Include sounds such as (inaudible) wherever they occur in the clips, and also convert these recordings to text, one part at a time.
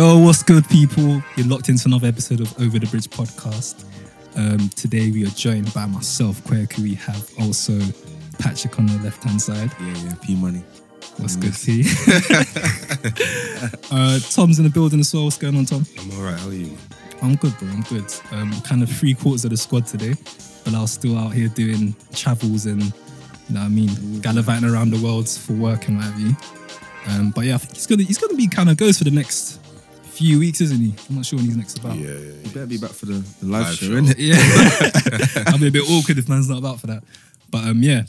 Yo, what's good, people? You're locked into another episode of Over the Bridge podcast. Um, today we are joined by myself, Kweku. We have also Patrick on the left hand side. Yeah, yeah, P money. What's good, P? (laughs) uh, Tom's in the building as well. What's going on, Tom? I'm all right. How are you? I'm good, bro. I'm good. Um, kind of three quarters of the squad today, but I was still out here doing travels and, you know what I mean, gallivanting around the world for work and what have you. Um, but yeah, I think he's gonna he's gonna be kind of goes for the next few weeks, isn't he? I'm not sure when he's next about. Yeah, yeah, You yeah. better be back for the, the live, Live show, show. innit? Yeah, (laughs) (laughs) I'll be a bit awkward if man's not about for that. But um, yeah,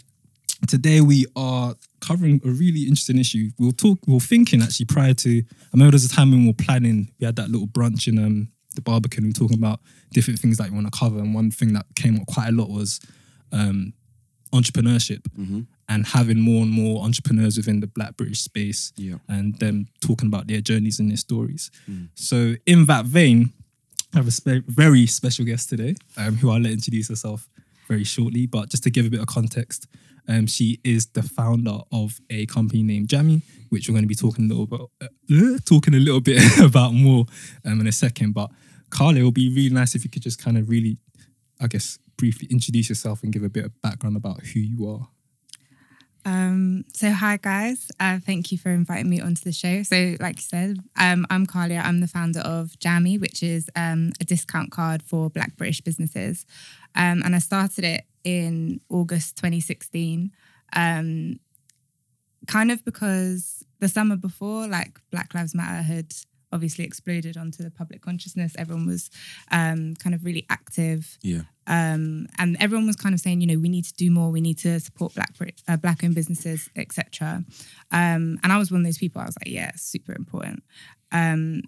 today we are covering a really interesting issue. We will talk, we were thinking actually prior to. I remember there's a time when we were planning. We had that little brunch in um the Barbican. We were talking about different things that we want to cover, and one thing that came up quite a lot was um entrepreneurship and having more and more entrepreneurs within the Black British space Yeah. and them talking about their journeys and their stories. So, in that vein, I have a spe- very special guest today um, who I'll let introduce herself very shortly. But just to give a bit of context, um, she is the founder of a company named Jamii, which we're going to be talking a little bit, uh, (laughs) talking a little bit (laughs) about more um, in a second. But Carla, it would be really nice if you could just kind of really, I guess, briefly introduce yourself and give a bit of background about who you are. Um, so hi guys, uh, thank you for inviting me onto the show. So like you said, um, I'm Carlia. I'm the founder of Jamii, which is um, a discount card for Black British businesses, um, and I started it in August 2016. Um, kind of because the summer before, like Black Lives Matter had obviously exploded onto the public consciousness. Everyone was um, kind of really active Yeah. um, and everyone was kind of saying, you know, we need to do more, we need to support black uh, black owned businesses, etc. Um, and I was one of those people. I was like, yeah, super important. Um,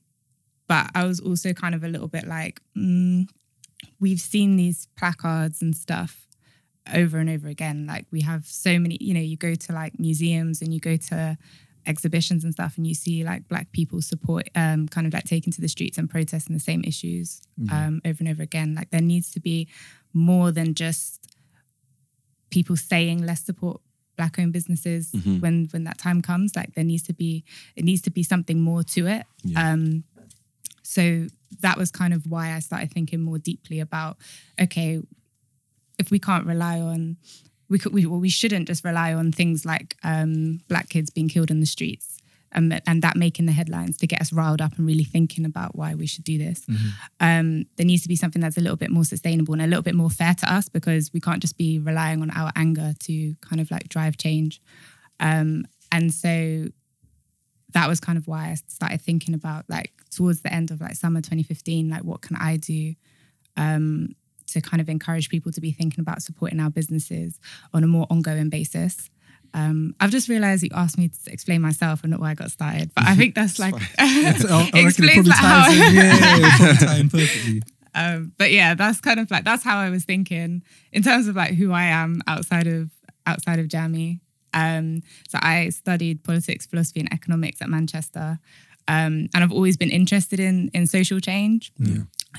but I was also kind of a little bit like, mm, we've seen these placards and stuff over and over again. Like we have so many, you know, you go to like museums and you go to exhibitions and stuff and you see like black people support um kind of like taking to the streets and protesting the same issues um over and over again. Like there needs to be more than just people saying let's support black owned businesses when when that time comes. Like there needs to be it needs to be something more to it. Um so that was kind of why I started thinking more deeply about okay if we can't rely on we could we, well, we shouldn't just rely on things like um, black kids being killed in the streets and, and that making the headlines to get us riled up and really thinking about why we should do this. Um, there needs to be something that's a little bit more sustainable and a little bit more fair to us because we can't just be relying on our anger to kind of like drive change. Um, and so that was kind of why I started thinking about like towards the end of like summer 2015, like what can I do um, to kind of encourage people to be thinking about supporting our businesses on a more ongoing basis. Um, I've just realized you asked me to explain myself and not why I got started, but I think (laughs) that's like I reckon (laughs) explains probably like how. Yeah, (laughs) yeah, it probably ties in perfectly. um, but yeah, that's kind of like that's how I was thinking in terms of like who I am outside of outside of Jamii. Um, so I studied politics, philosophy, and economics at Manchester, um, and I've always been interested in in social change.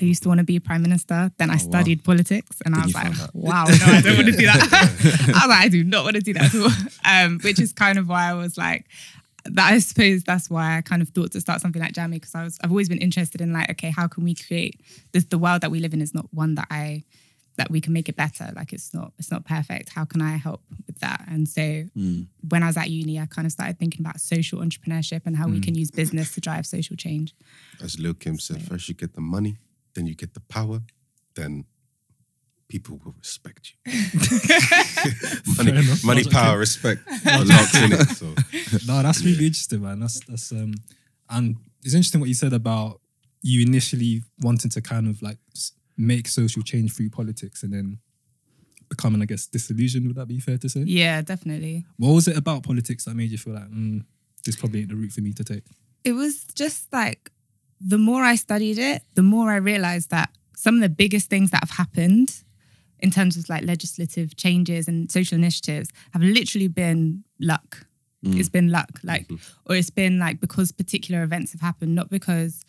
I used to want to be prime minister. Then I studied politics, and I was like, "Wow, no, I don't want to do that." (laughs) I was like, "I do not want to do that at all." Um, which is kind of why I was like, that I suppose that's why I kind of thought to start something like Jamii because I was I've always been interested in like okay how can we create this the world that we live in is not one that I that we can make it better like it's not it's not perfect how can I help with that and so when I was at uni I kind of started thinking about social entrepreneurship and how we can use business to drive social change As Lil Kim said, first you get the money, then you get the power, then people will respect you. (laughs) money, money, Logic. power, respect. locked in it. So (laughs) No, that's really interesting, man. That's that's um, and it's interesting what you said about you initially wanting to kind of like s- make social change through politics and then becoming, I guess, disillusioned. Would that be fair to say? yeah definitely What was it about politics that made you feel like mm, this probably ain't the route for me to take? it was just like the more I studied it, the more I realized that some of the biggest things that have happened in terms of like legislative changes and social initiatives have literally been luck. It's been luck, like, or it's been like because particular events have happened, not because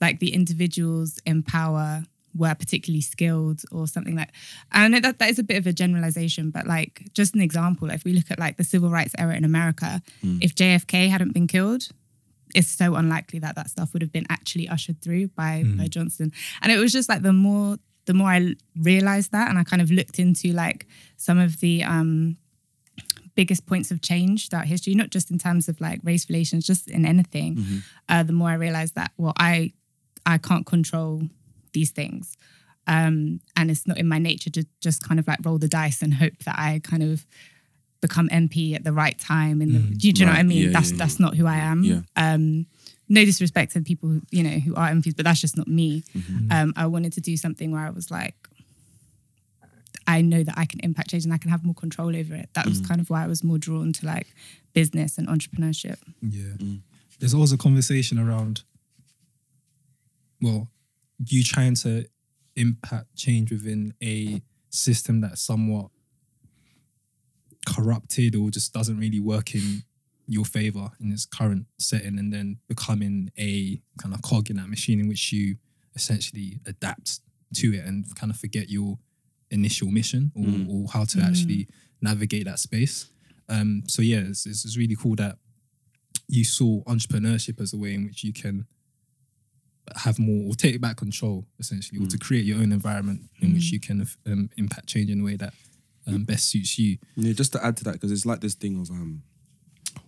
like the individuals in power were particularly skilled or something like. And I know that that is a bit of a generalization, but like just an example, if we look at like the civil rights era in America, if JFK hadn't been killed, it's so unlikely that that stuff would have been actually ushered through by Mm. by Johnson. And it was just like the more the more I realized that, and I kind of looked into like some of the um, biggest points of change throughout history, not just in terms of like race relations, just in anything. Uh, the more I realized that, well, I I can't control these things. Um, and it's not in my nature to just kind of like roll the dice and hope that I kind of become MP at the right time. And Mm. do, you- do you know what I mean? Yeah, that's yeah, yeah. that's not who I am. Yeah. Um, no disrespect to people who, you know who are MPs, but that's just not me. Mm-hmm. Um, I wanted to do something where I was like, I know that I can impact change and I can have more control over it. That Mm. was kind of why I was more drawn to like business and entrepreneurship. Yeah. Mm. There's always a conversation around, well, you trying to impact change within a system that's somewhat corrupted or just doesn't really work in your favor in its current setting and then becoming a kind of cog in that machine in which you essentially adapt to it and kind of forget your initial mission or, Mm. or how to actually navigate that space. Um, so yeah, it's, it's, it's really cool that you saw entrepreneurship as a way in which you can have more or take back control essentially or to create your own environment in which you can um, impact change in a way that um, best suits you. Yeah, just to add to that, because it's like this thing of um,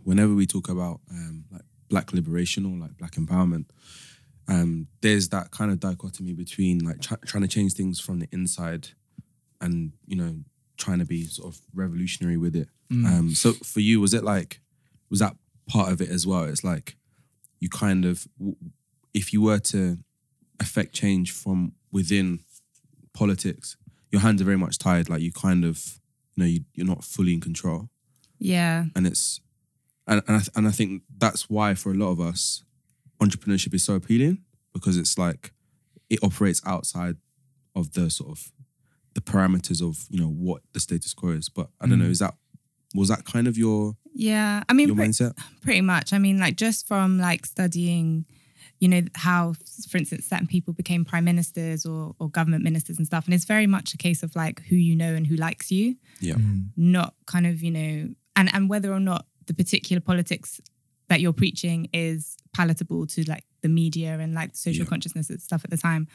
whenever we talk about um, like black liberation or like black empowerment, um, there's that kind of dichotomy between like try- trying to change things from the inside and you know trying to be sort of revolutionary with it. Um, so for you, was it like was that part of it as well? It's like you kind of w- if you were to affect change from within politics, your hands are very much tied. Like you kind of, you know, you, you're not fully in control, Yeah. and it's, and and I, and I think that's why for a lot of us, entrepreneurship is so appealing because it's like it operates outside of the sort of the parameters of you know what the status quo is. But I don't know, mm. is that was that kind of your Yeah. I mean, your pre- mindset? pretty much. I mean, like just from like studying, you know, how, for instance, certain people became prime ministers or, or government ministers and stuff. And it's very much a case of like who you know and who likes you, Yeah, not kind of, you know, and, and whether or not the particular politics that you're preaching is palatable to like the media and like social Yeah. consciousness and stuff at the time.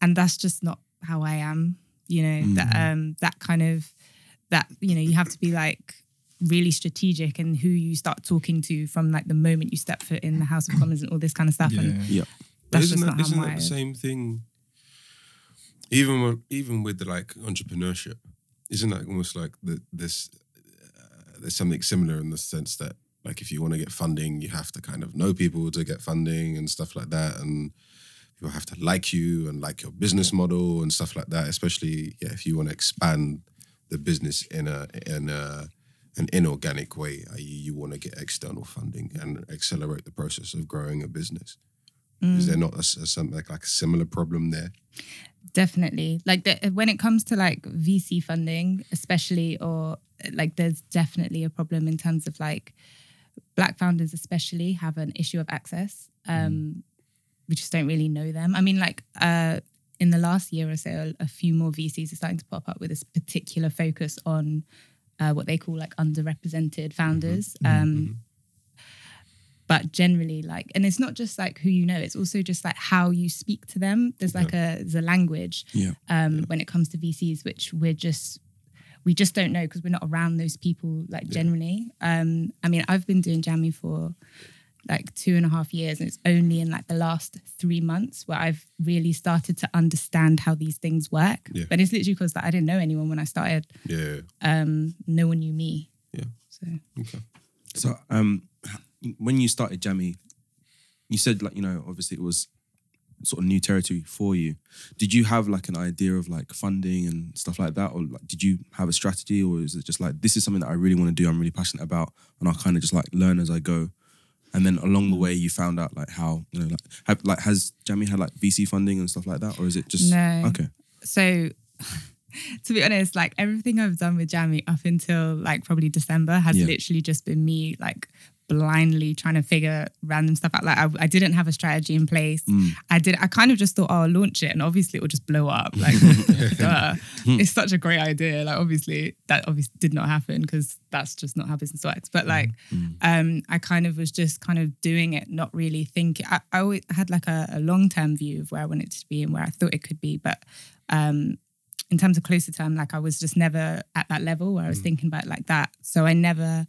And that's just not how I am, you know, that um that kind of that, you know, you have to be like really strategic and who you start talking to from like the moment you step foot in the House of Commons and all this kind of stuff. Yeah. And yeah, that's isn't just that, not how isn't that the same thing? Even with, even with the like entrepreneurship, isn't that almost like the, this? Uh, there's something similar in the sense that like if you want to get funding, you have to kind of know people to get funding and stuff like that, and people have to like you and like your business model and stuff like that. Especially yeah, if you want to expand the business in a in a an inorganic way, i.e., you want to get external funding and accelerate the process of growing a business. Is there not a, a something like, like a similar problem there? definitely like the, when it comes to like VC funding, especially, or like there's definitely a problem in terms of like black founders, especially, have an issue of access. Um, We just don't really know them. I mean, like uh, in the last year or so, a few more VCs are starting to pop up with this particular focus on uh, what they call like underrepresented founders. Um, but generally like and it's not just like who you know it's also just like how you speak to them. There's like a there's a language yeah. um when it comes to VCs which we're just we just don't know because we're not around those people like generally. Um I mean I've been doing Jamii for like two and a half years and it's only in like the last three months where I've really started to understand how these things work Yeah. but it's literally because I didn't know anyone when I started Yeah. um no one knew me Yeah. so Okay. So um, when you started Jamii, you said like you know obviously it was sort of new territory for you. Did you have like an idea of like funding and stuff like that, or like, did you have a strategy, or is it just like this is something that I really want to do, I'm really passionate about, and I'll kind of just like learn as I go, and then along the way you found out like how you know like have like has Jamii had like VC funding and stuff like that, or is it just No. okay? so (laughs) to be honest, like everything I've done with Jamii up until like probably December has Yeah. literally just been me like blindly trying to figure random stuff out. Like I, I didn't have a strategy in place. Mm. I did. I kind of just thought, oh, I'll launch it, and obviously it will just blow up. (laughs) Like, it's such a great idea. Like, obviously that obviously did not happen because that's just not how business works. But like, um, I kind of was just kind of doing it, not really thinking. I, I always had like a, a long term view of where I wanted to be and where I thought it could be, but um, in terms of closer term, like I was just never at that level where I was thinking about it like that. So I never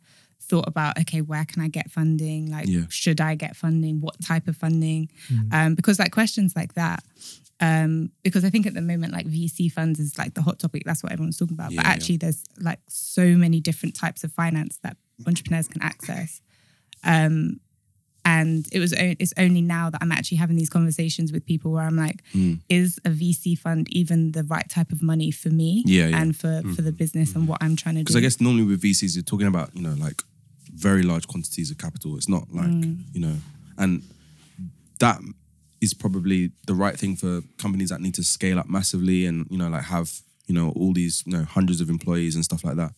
thought about okay, where can I get funding? Like, Yeah. should I get funding? What type of funding? Um, because like questions like that. Um, because I think at the moment, like VC funds is like the hot topic. That's what everyone's talking about. but Yeah, yeah. actually, there's like so many different types of finance that entrepreneurs can access. Um, and it was it's only now that I'm actually having these conversations with people where I'm like, Mm. is a VC fund even the right type of money for me? Yeah, yeah. and for for the business and what I'm trying to do. Because I guess normally with VCs, you're talking about, you know, like very large quantities of capital. It's not like, Mm. you know, and that is probably the right thing for companies that need to scale up massively and, you know, like have, you know, all these, you know, hundreds of employees and stuff like that.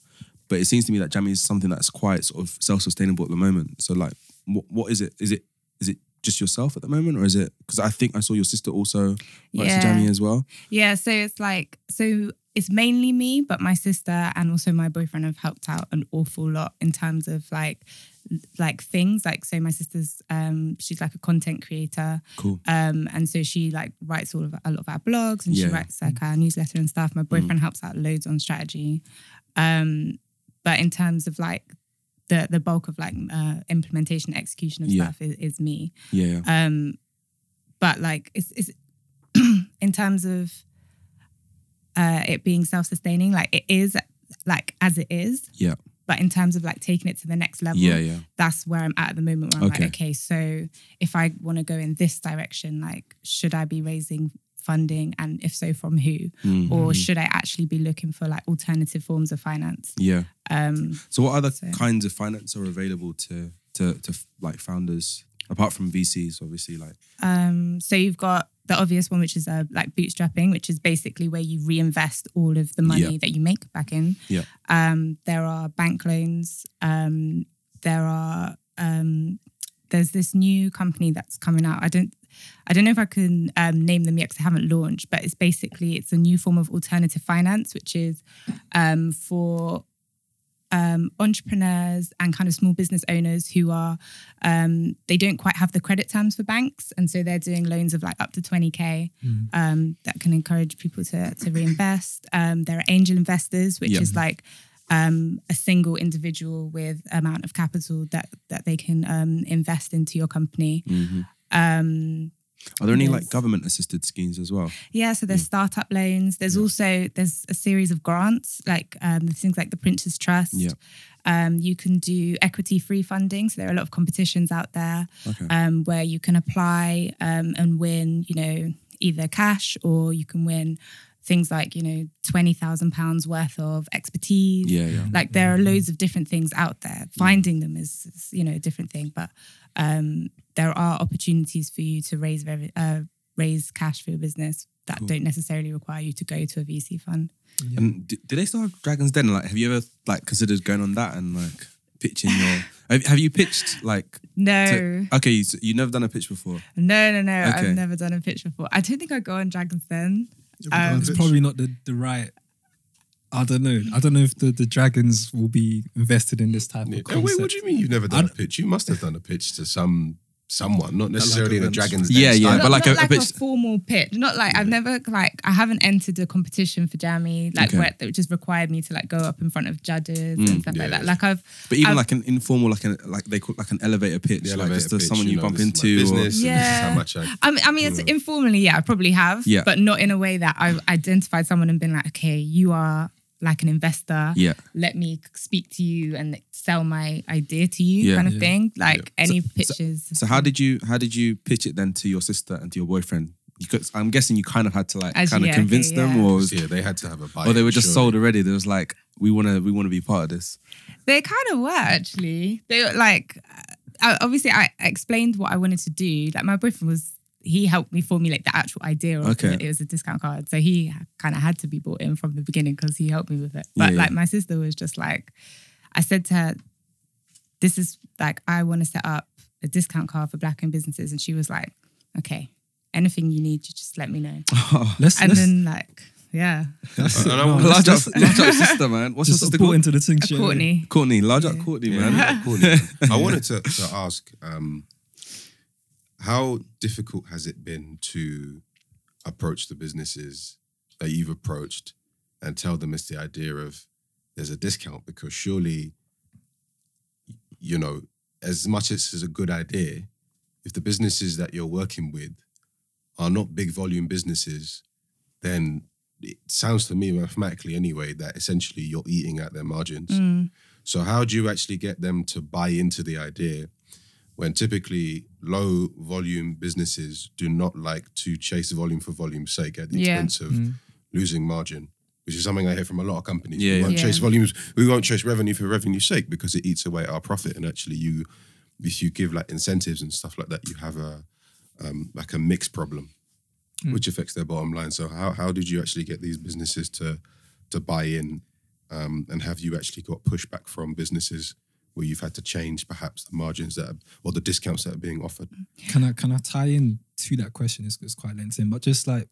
But it seems to me that Jamii is something that's quite sort of self-sustainable at the moment. So like, what, what is it? Is it, is it just yourself at the moment or is it, because I think I saw your sister also Yeah. Jamii as well. Yeah, so it's like so it's mainly me, but my sister and also my boyfriend have helped out an awful lot in terms of like like things like so my sister's um she's like a content creator Cool. um and so she like writes all of a lot of our blogs and Yeah. she writes like our newsletter and stuff my boyfriend helps out loads on strategy um but in terms of like the the bulk of like uh, implementation execution of Yeah. stuff is, is me Yeah. yeah. um, but like it's, it's (clears throat) in terms of uh, it being self-sustaining, like it is like as it is. Yeah. But in terms of like taking it to the next level, Yeah. Yeah. that's where I'm at at the moment. Where I'm Okay. like, okay, so if I want to go in this direction, like, should I be raising funding, and if so, from who, Mhm. or should I actually be looking for like alternative forms of finance? Yeah. Um, So what other So- kinds of finance are available to to to like founders apart from VCs obviously like Um, so you've got the obvious one, which is uh, like bootstrapping, which is basically where you reinvest all of the money Yeah. that you make back in. Yeah. Um, there are bank loans. Um, there are um, there's this new company that's coming out. I don't I don't know if I can um, name them yet because I haven't launched, but it's basically it's a new form of alternative finance, which is um, for um, entrepreneurs and kind of small business owners who are um, they don't quite have the credit terms for banks, and so they're doing loans of like up to twenty k um, that can encourage people to to reinvest. Um, there are angel investors, which Yep. is like um, a single individual with amount of capital that that they can um, invest into your company. Um, are there any like government assisted schemes as well? yeah, so there's startup loans. There's also there's a series of grants, like um, things like the Prince's Trust. Yeah. Um, you can do equity free funding. So there are a lot of competitions out there Okay. um, where you can apply um, and win, you know, either cash or you can win things like, you know, twenty thousand pounds worth of expertise. Yeah, yeah. Like there are loads of different things out there. Finding them is, is, you know, a different thing. But um, there are opportunities for you to raise rev- uh, raise cash for your business that Cool. don't necessarily require you to go to a VC fund. And do, do they still have Dragons Den? Like have you ever like considered going on that and like pitching your (sighs) have, have you pitched like No, to, okay you you never done a pitch before no, no, no. Okay. I've never done a pitch before. I don't think I'd go on Dragon's Den. Um, it's probably not the, the right. I don't know. I don't know if the, the dragons will be invested in this type Yeah. of concept. wait, what do you mean you've never done a I- pitch? You must have done a pitch to some someone, not necessarily in a events. Dragon's Yeah, yeah, style. but not, like not a- a like pitch- formal pitch. Not like I've never like I haven't entered a competition for Jamii like Okay. where that just required me to like go up in front of judges and mm. stuff yeah, like that. Like I've but even I've- like an informal like an like they call like an elevator pitch The like just pitch, someone you, know, bump this into or- business, and this is Yeah. how much I I mean, I mean, it's mm. informally, yeah, I probably have, Yeah. but not in a way that I've identified someone and been like, okay, you are like an investor. yeah Let me speak to you and sell my idea to you, Yeah. kind of Yeah. thing. Like any So- pitches. so how did you how did you pitch it then to your sister and to your boyfriend Because I'm guessing you kind of had to like As- kind of convince okay, them yeah. or was- yeah, they had to have a buy. or they were just surely. sold already they was like we want to we want to be part of this They kind of were actually. They were like, uh, obviously, I explained what I wanted to do. Like my boyfriend was, he helped me formulate the actual idea of Okay. it. It was a discount card, so he kind of had to be bought in from the beginning because he helped me with it. But Yeah, like yeah. my sister was just like, I said to her, this is like I want to set up a discount card for black owned businesses, and she was like, okay, anything you need, you just let me know. (laughs) Let's, and let's, then like, yeah, And I no, want let's large up, large (laughs) up sister, man. What's your just sister called? into the thing. Courtney. Courtney. Large up Courtney, man. yeah, cool. I wanted to, to ask, um, how difficult has it been to approach the businesses that you've approached and tell them it's the idea of there's a discount? Because surely, you know, as much as it's a good idea, if the businesses that you're working with are not big volume businesses, then it sounds to me mathematically anyway that essentially you're eating at their margins. Mm. So how do you actually get them to buy into the idea when typically low volume businesses do not like to chase volume for volume's sake at the Yeah. expense of Mm. losing margin, which is something I hear from a lot of companies. Yeah, we won't Yeah. chase volumes, we won't chase revenue for revenue's sake because it eats away our profit. And actually you if you give like incentives and stuff like that, you have a um, like a mixed problem, Mm. which affects their bottom line. So how how did you actually get these businesses to to buy in um, and have you actually got pushback from businesses where you've had to change perhaps the margins that are, or the discounts that are being offered? Can I can I tie in to that question? It's, it's quite lengthy, but just like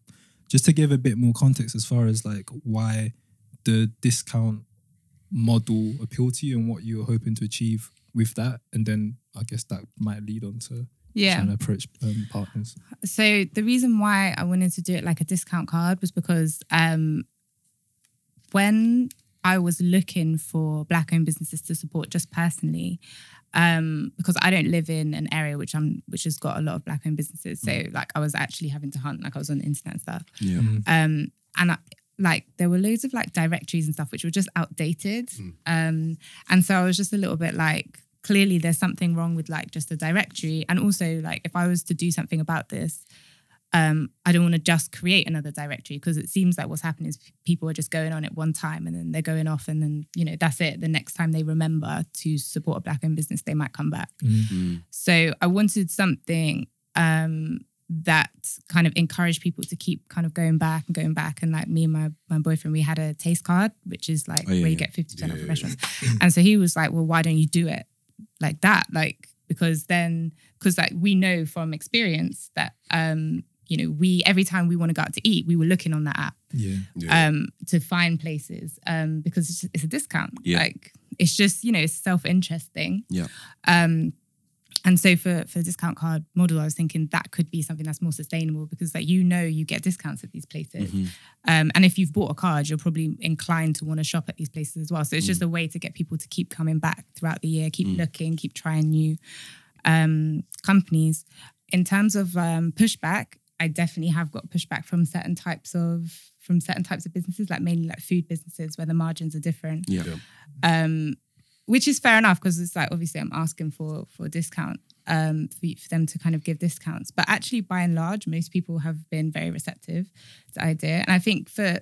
just to give a bit more context as far as like why the discount model appealed to you and what you were hoping to achieve with that, and then I guess that might lead on to Yeah. trying to approach um, partners. So the reason why I wanted to do it like a discount card was because um, when I was looking for black owned businesses to support just personally, um, because I don't live in an area which I'm which has got a lot of black owned businesses. So like I was actually having to hunt, like I was on the internet and stuff. Yeah. Um, and I, like there were loads of like directories and stuff which were just outdated. Um, and so I was just a little bit like, clearly there's something wrong with like just a directory. And also like if I was to do something about this, um, I don't want to just create another directory because it seems like what's happening is people are just going on it one time and then they're going off and then you know that's it. The next time they remember to support a black-owned business, they might come back. Mm. So I wanted something um, that kind of encouraged people to keep kind of going back and going back. And like me and my my boyfriend, we had a taste card, which is like Oh, yeah, where you get fifty percent off restaurants. and so he was like, "Well, why don't you do it like that? Like because then because like we know from experience that um you know we every time we want to go out to eat, we were looking on that app Yeah, Yeah. um, to find places um, because it's, it's a discount. Yeah. Like it's just you know it's self interest thing. Yeah. Um, and so for for the discount card model, I was thinking that could be something that's more sustainable because like you know you get discounts at these places, Mm-hmm. um, and if you've bought a card, you're probably inclined to want to shop at these places as well. So it's Mm. just a way to get people to keep coming back throughout the year, keep looking, keep trying new um, companies. In terms of um, pushback, I definitely have got pushback from certain types of from certain types of businesses, like mainly like food businesses where the margins are different. Yeah. Um, which is fair enough because it's like obviously I'm asking for for a discount um, for, for them to kind of give discounts. But actually, by and large, most people have been very receptive to the idea, and I think for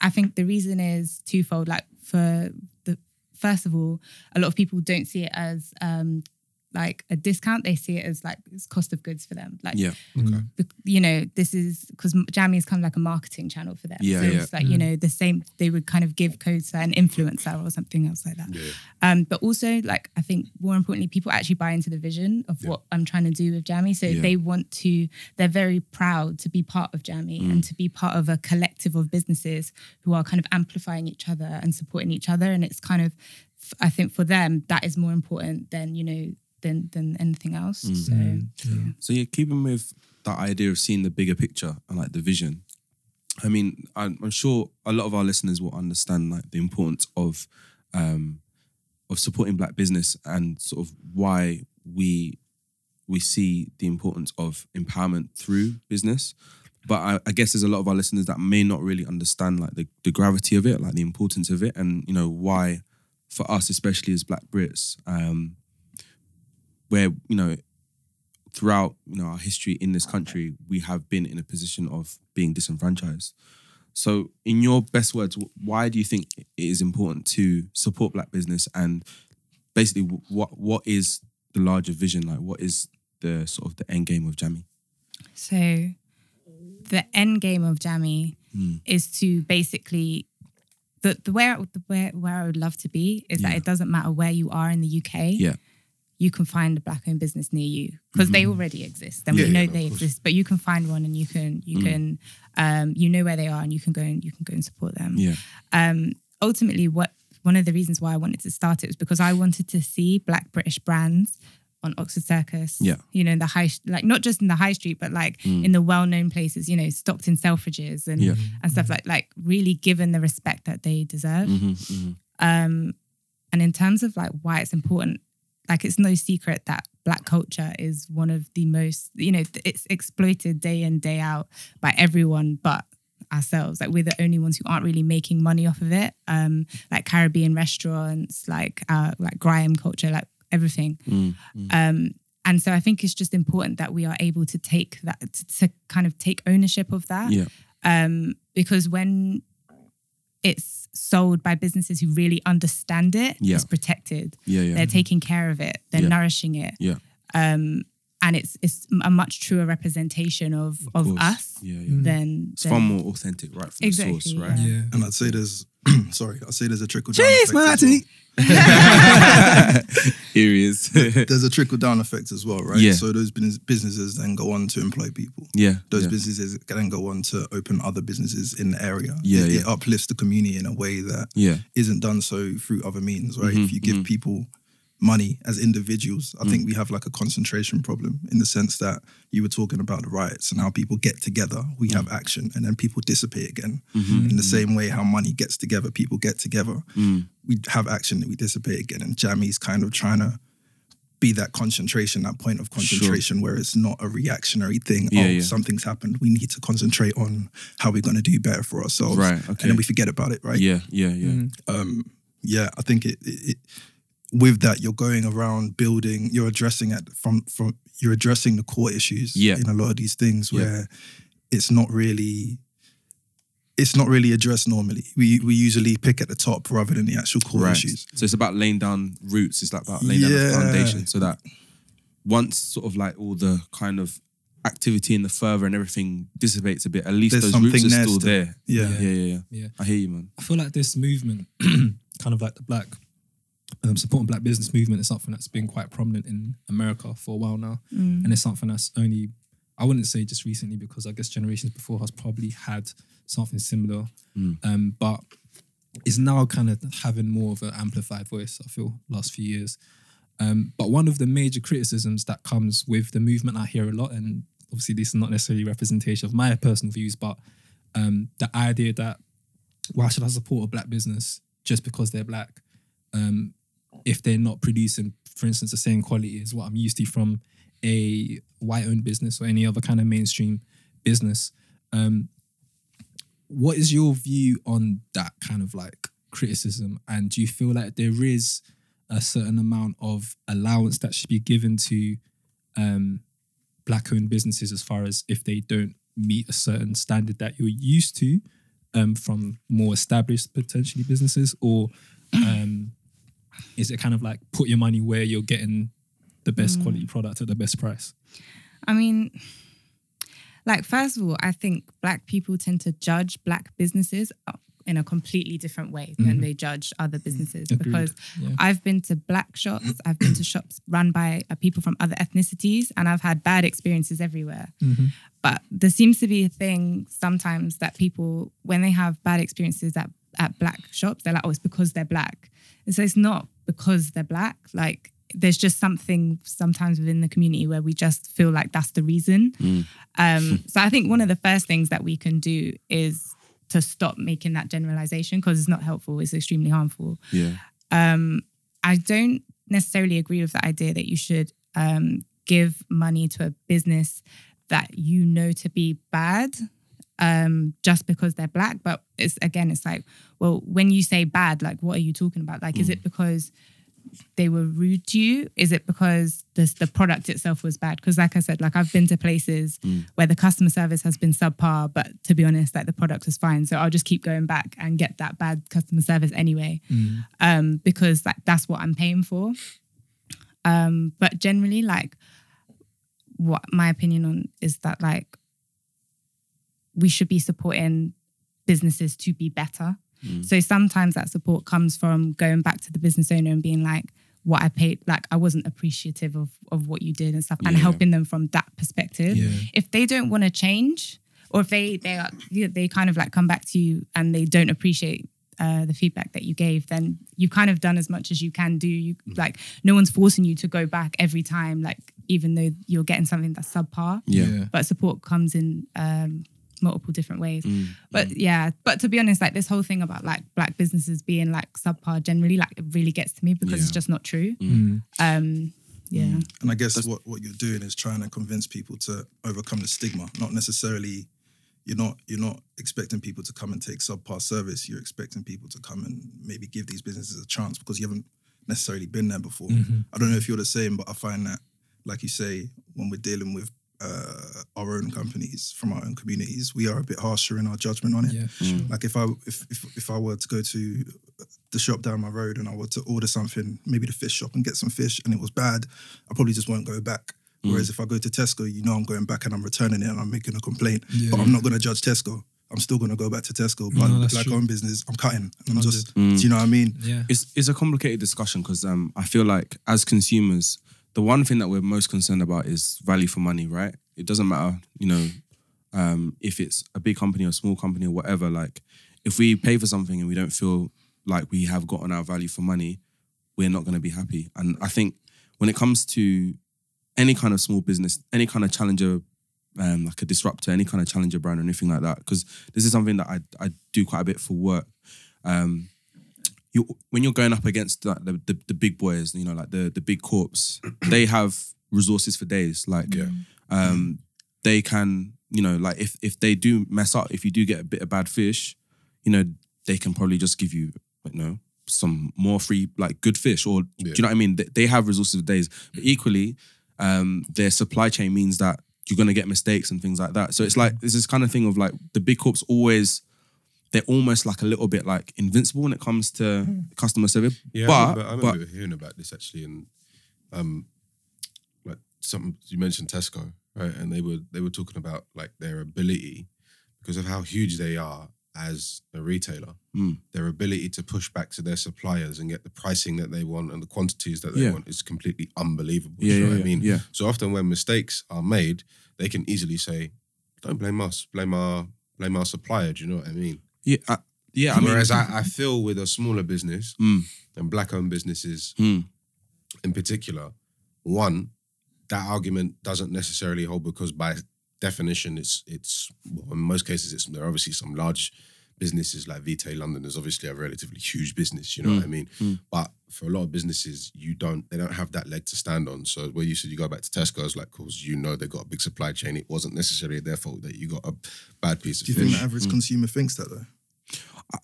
I think the reason is twofold. Like for the first of all, a lot of people don't see it as um, like a discount; they see it as like it's cost of goods for them. Like Yeah. bec- you know, this is because Jamii is kind of like a marketing channel for them. Yeah, so yeah. it's like, you know, the same, they would kind of give codes to an influencer or something else like that. Yeah. Um, but also, like, I think more importantly, people actually buy into the vision of Yeah. what I'm trying to do with Jamii. So Yeah. they want to, they're very proud to be part of Jamii and Mm. to be part of a collective of businesses who are kind of amplifying each other and supporting each other. And it's kind of, I think for them, that is more important than, you know, than, than anything else. Mm. So, yeah. So yeah, keeping with that idea of seeing the bigger picture and like the vision. I mean, I'm, I'm sure a lot of our listeners will understand like the importance of um, of supporting black business and sort of why we we see the importance of empowerment through business. But I, I guess there's a lot of our listeners that may not really understand like the, the gravity of it, like the importance of it, and you know why for us, especially as Black Brits, um, where you know throughout you know our history in this country, we have been in a position of being disenfranchised. So, in your best words, why do you think it is important to support Black business, and basically, what what is the larger vision? Like, what is the sort of the end game of Jamii? So the end game of Jamii Mm. is to basically the the where the where where I would love to be is Yeah. that it doesn't matter where you are in the UK. Yeah. You can find a black owned business near you because they already exist and Yeah, we know yeah, they exist but you can find one and you can you can um you know where they are and you can go and you can go and support them Yeah. um, ultimately, what one of the reasons why I wanted to start it was because I wanted to see Black British brands on Oxford Circus. Yeah. you know, in the high, like not just in the high street, but like in the well-known places. You know, Stockton Selfridges and Yeah. and stuff like like really given the respect that they deserve. Mhm, mhm. Um, and in terms of like why it's important, like it's no secret that black culture is one of the most, you know, it's exploited day in day out by everyone but ourselves. Like we're the only ones who aren't really making money off of it. Um, like Caribbean restaurants, like uh, like grime culture, like everything. Mm, mm. Um, and so I think it's just important that we are able to take that to, to kind of take ownership of that Yeah. um, because when it's sold by businesses who really understand it, Yeah. it's protected. Yeah. Yeah. They're taking care of it. They're Yeah. nourishing it. Yeah. Um, and it's it's a much truer representation of of, course. us Yeah. Yeah. than, It's than far more authentic, right from Exactly, the source, right? yeah. Yeah. And I'd say there's, (clears throat) sorry, I'd say there's a trickle down. Cheers, effect as Marty. (laughs) Here he is. well. (laughs) There's a trickle down effect as well, right? Yeah. So those businesses then go on to employ people. yeah. Those yeah. businesses then go on to open other businesses in the area. Yeah, it, yeah. it uplifts the community in a way that Yeah. isn't done so through other means, right? Mhm, If you give mhm. people money as individuals, I Mm. think we have like a concentration problem in the sense that you were talking about the riots and how people get together, we have action, and then people dissipate again. Mhm. In the same way how money gets together, people get together. Mm. We have action and we dissipate again. And Jamii's kind of trying to be that concentration, that point of concentration where it's not a reactionary thing. Yeah, oh, yeah. something's happened. We need to concentrate on how we're going to do better for ourselves. Right, And then we forget about it, right? Yeah. Yeah. Yeah. Mm. um, yeah, I think it, it, it with that you're going around building, you're addressing it from from you're addressing the core issues Yeah. in a lot of these things Yeah. where it's not really it's not really addressed normally. We we usually pick at the top rather than the actual core Right. issues. So it's about laying down roots. It's like about laying down the foundation so that once sort of like all the kind of activity and the fervor and everything dissipates a bit, at least There's those something roots are still still. there. Yeah. Yeah. Yeah. Yeah. Yeah. I hear you, man. I feel like this movement, (clears throat) kind of like the black um, supporting black business movement, is something that's been quite prominent in America for a while now, and it's something that's only I wouldn't say just recently because I guess generations before us probably had something similar, Mm. um, but is now kind of having more of an amplified voice. I feel last few years. Um, but one of the major criticisms that comes with the movement, I hear a lot, and obviously this is not necessarily representation of my personal views, but um, the idea that why should I support a black business just because they're black um, if they're not producing, for instance, the same quality as what I'm used to from a white-owned business or any other kind of mainstream business. Um, what is your view on that kind of like criticism? And do you feel like there is a certain amount of allowance that should be given to um, black-owned businesses as far as if they don't meet a certain standard that you're used to um, from more established potentially businesses, or um, is it kind of like put your money where you're getting the best quality product at the best price? I mean, like first of all, I think black people tend to judge black businesses uh, in a completely different way than Mhm. they judge other businesses Agreed. because Yeah. I've been to black shops, I've been to shops run by uh, people from other ethnicities, and I've had bad experiences everywhere. But there seems to be a thing sometimes that people, when they have bad experiences at, at black shops, they're like, oh, it's because they're black. And so it's not because they're black. Like, there's just something sometimes within the community where we just feel like that's the reason. Um, so I think one of the first things that we can do is to stop making that generalization because it's not helpful, it's extremely harmful Yeah. um, I don't necessarily agree with the idea that you should um, give money to a business that you know to be bad um, just because they're black. But it's again, it's like, well, when you say bad, like, what are you talking about? Like, is it because they were rude to you? Is it because this, the product itself was bad? Because, like I said, like I've been to places where the customer service has been subpar, but to be honest, like the product is fine. So I'll just keep going back and get that bad customer service anyway, um, because like that's what I'm paying for. Um, but generally, like what my opinion on is that like we should be supporting businesses to be better. So sometimes that support comes from going back to the business owner and being like, what I paid. Like I wasn't appreciative of of what you did and stuff, and helping them from that perspective. Yeah. If they don't want to change, or if they they are, they kind of like come back to you and they don't appreciate. Uh, the feedback that you gave, then you've kind of done as much as you can do. You like no one's forcing you to go back every time, like even though you're getting something that's subpar Yeah. but support comes in um, multiple different ways. Mm. But yeah, but to be honest, like this whole thing about like black businesses being like subpar generally, like it really gets to me because it's just not true. Mm. Um, yeah, And I guess what, what you're doing is trying to convince people to overcome the stigma, not necessarily you're not you're not expecting people to come and take subpar service. You're expecting people to come and maybe give these businesses a chance because you haven't necessarily been there before. I don't know if you're the same, but I find that, like you say, when we're dealing with uh, our own companies from our own communities, we are a bit harsher in our judgment on it. Yeah, for sure. Like if I if, if if I were to go to the shop down my road and I were to order something, maybe the fish shop and get some fish and it was bad, I probably just won't go back. Mm. Whereas if I go to Tesco, you know I'm going back and I'm returning it and I'm making a complaint. Yeah. But I'm not gonna judge Tesco. I'm still gonna go back to Tesco. But No, the that's black true. owned business, I'm cutting. I'm just Mm. do you know what I mean? Yeah. It's it's a complicated discussion because um I feel like as consumers, the one thing that we're most concerned about is value for money, right? It doesn't matter, you know, um, if it's a big company or a small company or whatever. Like, if we pay for something and we don't feel like we have gotten our value for money, we're not going to be happy. And I think when it comes to any kind of small business, any kind of challenger, um, like a disruptor, any kind of challenger brand or anything like that, because this is something that I I do quite a bit for work. Um, you when you're going up against like, the, the the big boys, you know, like the the big corps, (clears throat) they have resources for days. Like, Yeah. um, they can, you know, like if if they do mess up, if you do get a bit of bad fish, you know, they can probably just give you, you know, some more free like good fish, or do you know what I mean? They, they have resources for days, but equally, um, their supply chain means that you're gonna get mistakes and things like that. So it's like this is kind of thing of like the big corps always. They're almost like a little bit like invincible when it comes to customer service. Yeah, I but, remember, I but remember hearing about this actually, and um, like something you mentioned Tesco, right? And they were they were talking about like their ability because of how huge they are as a retailer, Mm. their ability to push back to their suppliers and get the pricing that they want and the quantities that they Yeah. want is completely unbelievable. Yeah, you know yeah, what I mean? yeah. So often when mistakes are made, they can easily say, "Don't blame us, blame our blame our supplier." Do you know what I mean? Yeah, I, yeah. I mean, Whereas I, I (laughs) feel with a smaller business Mm. and black-owned businesses Mm. in particular, one, that argument doesn't necessarily hold because by definition, it's it's well, in most cases it's there are obviously some large businesses like Vitae London is obviously a relatively huge business, you know what I mean? mm. But for a lot of businesses, you don't they don't have that leg to stand on. So where you said you go back to Tesco Tesco's, like, cause you know they got a big supply chain. It wasn't necessarily their fault that you got a bad piece of Do you fish. think the average Mm. consumer thinks that though?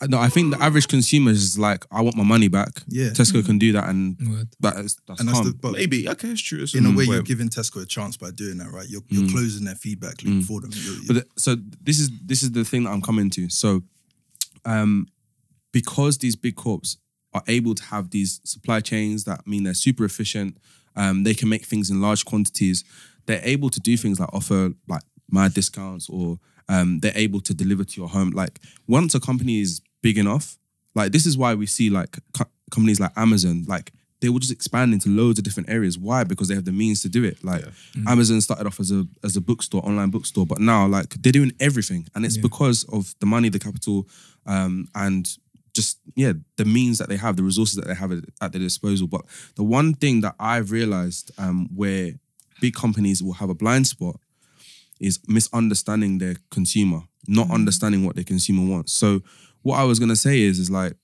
I, no, I think the average consumer is like, I want my money back. Yeah. Tesco can do that, and Word. that's that's And that's calm. the but Maybe okay, it's true. It's in a way way- you're giving Tesco a chance by doing that, right? You're, you're Mm. closing their feedback loop for them. You're- But the, so this is this is the thing that I'm coming to. So, um, because these big corps are able to have these supply chains that mean they're super efficient, um, they can make things in large quantities. They're able to do things like offer like mad discounts, or um, they're able to deliver to your home. Like once a company is big enough, like this is why we see like co- companies like Amazon, like they will just expand into loads of different areas. Why? Because they have the means to do it. Like Amazon started off as a as a bookstore, online bookstore, but now like they're doing everything, and it's Yeah. because of the money, the capital, um, and just yeah, the means that they have, the resources that they have at, at their disposal. But the one thing that I've realized, um, where big companies will have a blind spot, is misunderstanding their consumer, not mm. understanding what their consumer wants. So what I was gonna say is, is like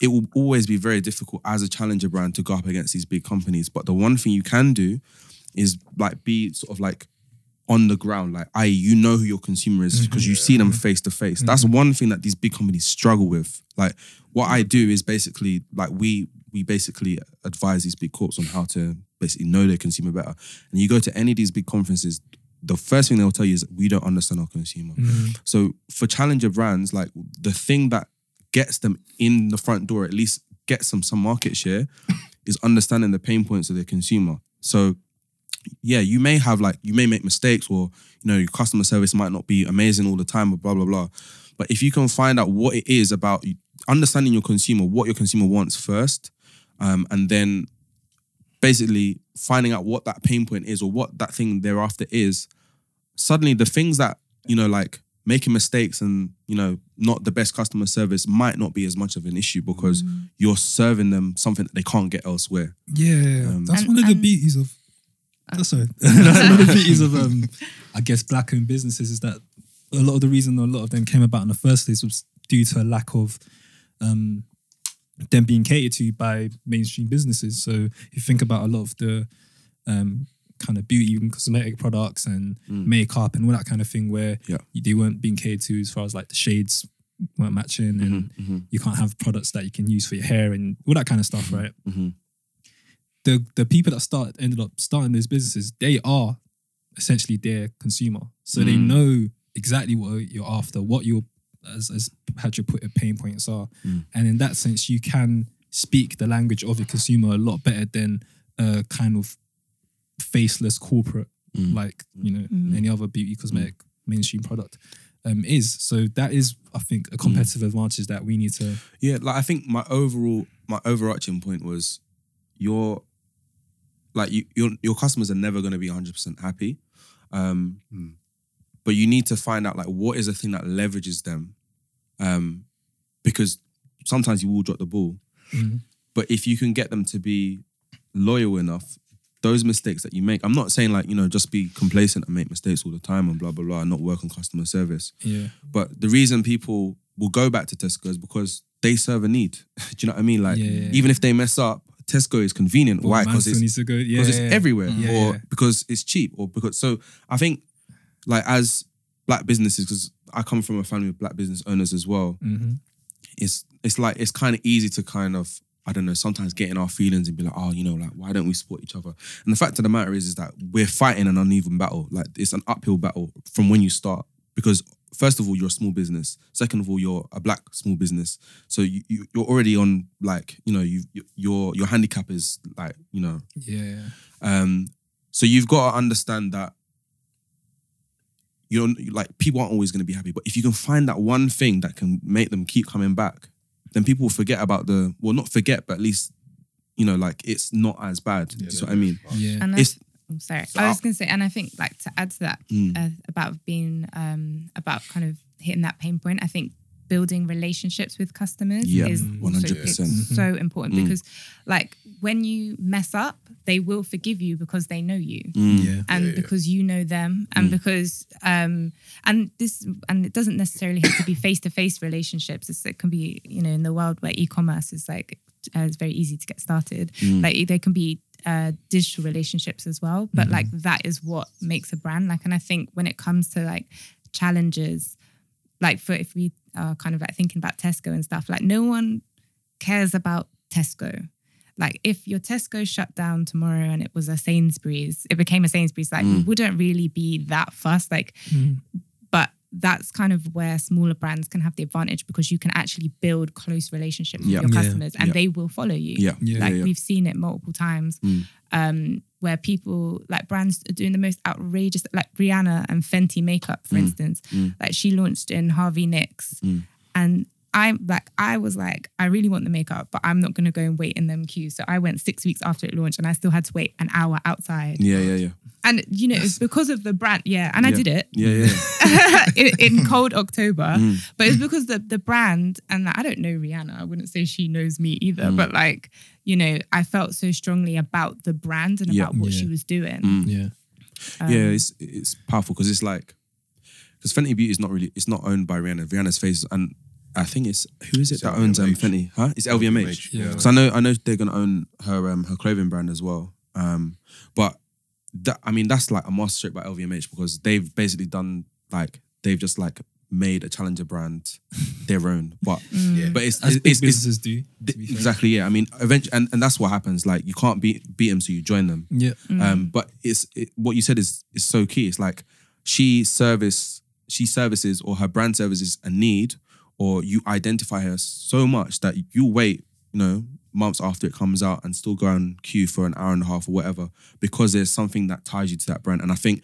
it will always be very difficult as a challenger brand to go up against these big companies. But the one thing you can do is like be sort of like on the ground, like i.e. you know who your consumer is mm-hmm. because you see them face to face. That's mm-hmm. one thing that these big companies struggle with. Like what I do is basically like we we basically advise these big corps on how to basically know their consumer better. And you go to any of these big conferences, the first thing they'll tell you is we don't understand our consumer. So for challenger brands, like the thing that gets them in the front door, at least gets them some market share, (laughs) is understanding the pain points of their consumer. So yeah, you may have like you may make mistakes or you know your customer service might not be amazing all the time, but blah blah blah. But if you can find out what it is about understanding your consumer, what your consumer wants first, um, and then basically finding out what that pain point is or what that thing thereafter is, suddenly the things that, you know, like making mistakes and, you know, not the best customer service might not be as much of an issue because you're serving them something that they can't get elsewhere. Yeah, Um, that's And- one of the beauties of. That's sorry. (laughs) that's one of the (laughs) beauties of, um, I guess, black-owned businesses is that a lot of the reason a lot of them came about in the first place was due to a lack of um, them being catered to by mainstream businesses. So if you think about a lot of the um, kind of beauty and cosmetic products and makeup and all that kind of thing, where Yeah. they weren't being catered to as far as like the shades weren't matching and you can't have products that you can use for your hair and all that kind of stuff, right? Mhm. The the people that start ended up starting those businesses, they are essentially their consumer, so they Mm. know exactly what you're after, what your as as Patrick put it, pain points are, Mm. and in that sense, you can speak the language of your consumer a lot better than a kind of faceless corporate Mm. like you know Mm. any other beauty cosmetic mainstream product um, is. So that is, I think, a Mm. competitive advantage that we need to. Yeah, like I think my overall, my overarching point was, your, like you, your your customers are never going to be hundred percent happy, um, Mm. But you need to find out like what is the thing that leverages them, um, because sometimes you will drop the ball, Mhm. but if you can get them to be loyal enough. Those mistakes that you make, I'm not saying like, you know, just be complacent and make mistakes all the time and blah, blah, blah, and not work on customer service. Yeah, But the reason people will go back to Tesco is because they serve a need. (laughs) Do you know what I mean? Like, Yeah. even if they mess up, Tesco is convenient. Why? Because it's. Yeah, it's everywhere, Yeah, or yeah. because it's cheap, or because. So I think, like, as black businesses, because I come from a family of black business owners as well. Mhm. It's it's like it's kind of easy to kind of I don't know sometimes get in our feelings and be like, oh, you know, like why don't we support each other? And the fact of the matter is, is that we're fighting an uneven battle. Like it's an uphill battle from when you start because first of all you're a small business. Second of all you're a black small business. So you, you you're already on like you know you- your your handicap is like you know Yeah, um, so you've got to understand that you're like people aren't always going to be happy, but if you can find that one thing that can make them keep coming back, then people will forget about the well, not forget, but at least you know, like it's not as bad. Yeah, Do you know what I mean? yeah. And It's- I, I'm sorry. So I was going to say, and I think like to add to that Mm. uh, about being um, about kind of hitting that pain point. I think building relationships with customers Yeah, is Mm. 100%. it's so important Mm. because like when you mess up, they will forgive you because they know you Mm. yeah. and Yeah, yeah. because you know them and Mm. because um and this and it doesn't necessarily have to be face to face relationships it's, it can be you know in the world where e-commerce is like uh, it's very easy to get started Mm. like there can be uh, digital relationships as well but like that is what makes a brand like and i think when it comes to like challenges like for if we are kind of like thinking about tesco and stuff like no one cares about tesco like if your Tesco shut down tomorrow and it was a Sainsbury's, it became a Sainsbury's, like we Mm. wouldn't really be that fussed. Like, Mm. But that's kind of where smaller brands can have the advantage because you can actually build close relationships Yeah. with your Yeah. customers and Yeah. they will follow you. Yeah, Yeah. Like yeah, yeah. we've seen it multiple times. Mm. Um, where people like brands are doing the most outrageous, like Rihanna and Fenty makeup, for Mm. instance. Mm. Like she launched in Harvey Nicks, Mm. and I'm like, I was like, I really want the makeup, but I'm not gonna go and wait in them queues. So I went six weeks after it launched, and I still had to wait an hour outside. yeah, yeah, yeah, And you know, it's because of the brand, yeah. And I did it yeah, yeah. (laughs) in, in cold October, Mm. but it's because the the brand, and I don't know Rihanna. I wouldn't say she knows me either, Mm. but like, you know, I felt so strongly about the brand and Yeah. about what Yeah. she was doing. Mm. Yeah. Um, yeah, it's it's powerful because it's like because Fenty Beauty is not really it's not owned by Rihanna. Rihanna's face and I think it's who is it It's that owns um, Fenty? Huh? It's LVMH. Yeah. Because I know I know they're gonna own her um her clothing brand as well. Um, but that I mean that's like a masterstroke by LVMH because they've basically done like they've just like made a challenger brand (laughs) their own. But mm. Yeah. but it's As it's, big it's, it's businesses do. to exactly yeah. I mean eventually and, and that's what happens. Like you can't beat beat them, so you join them. Yeah. Mm. Um, but it's it, what you said is is so key. It's like she service she services or her brand services a need, or you identify her so much that you wait, you know, months after it comes out and still go and queue for an hour and a half or whatever because there's something that ties you to that brand. And I think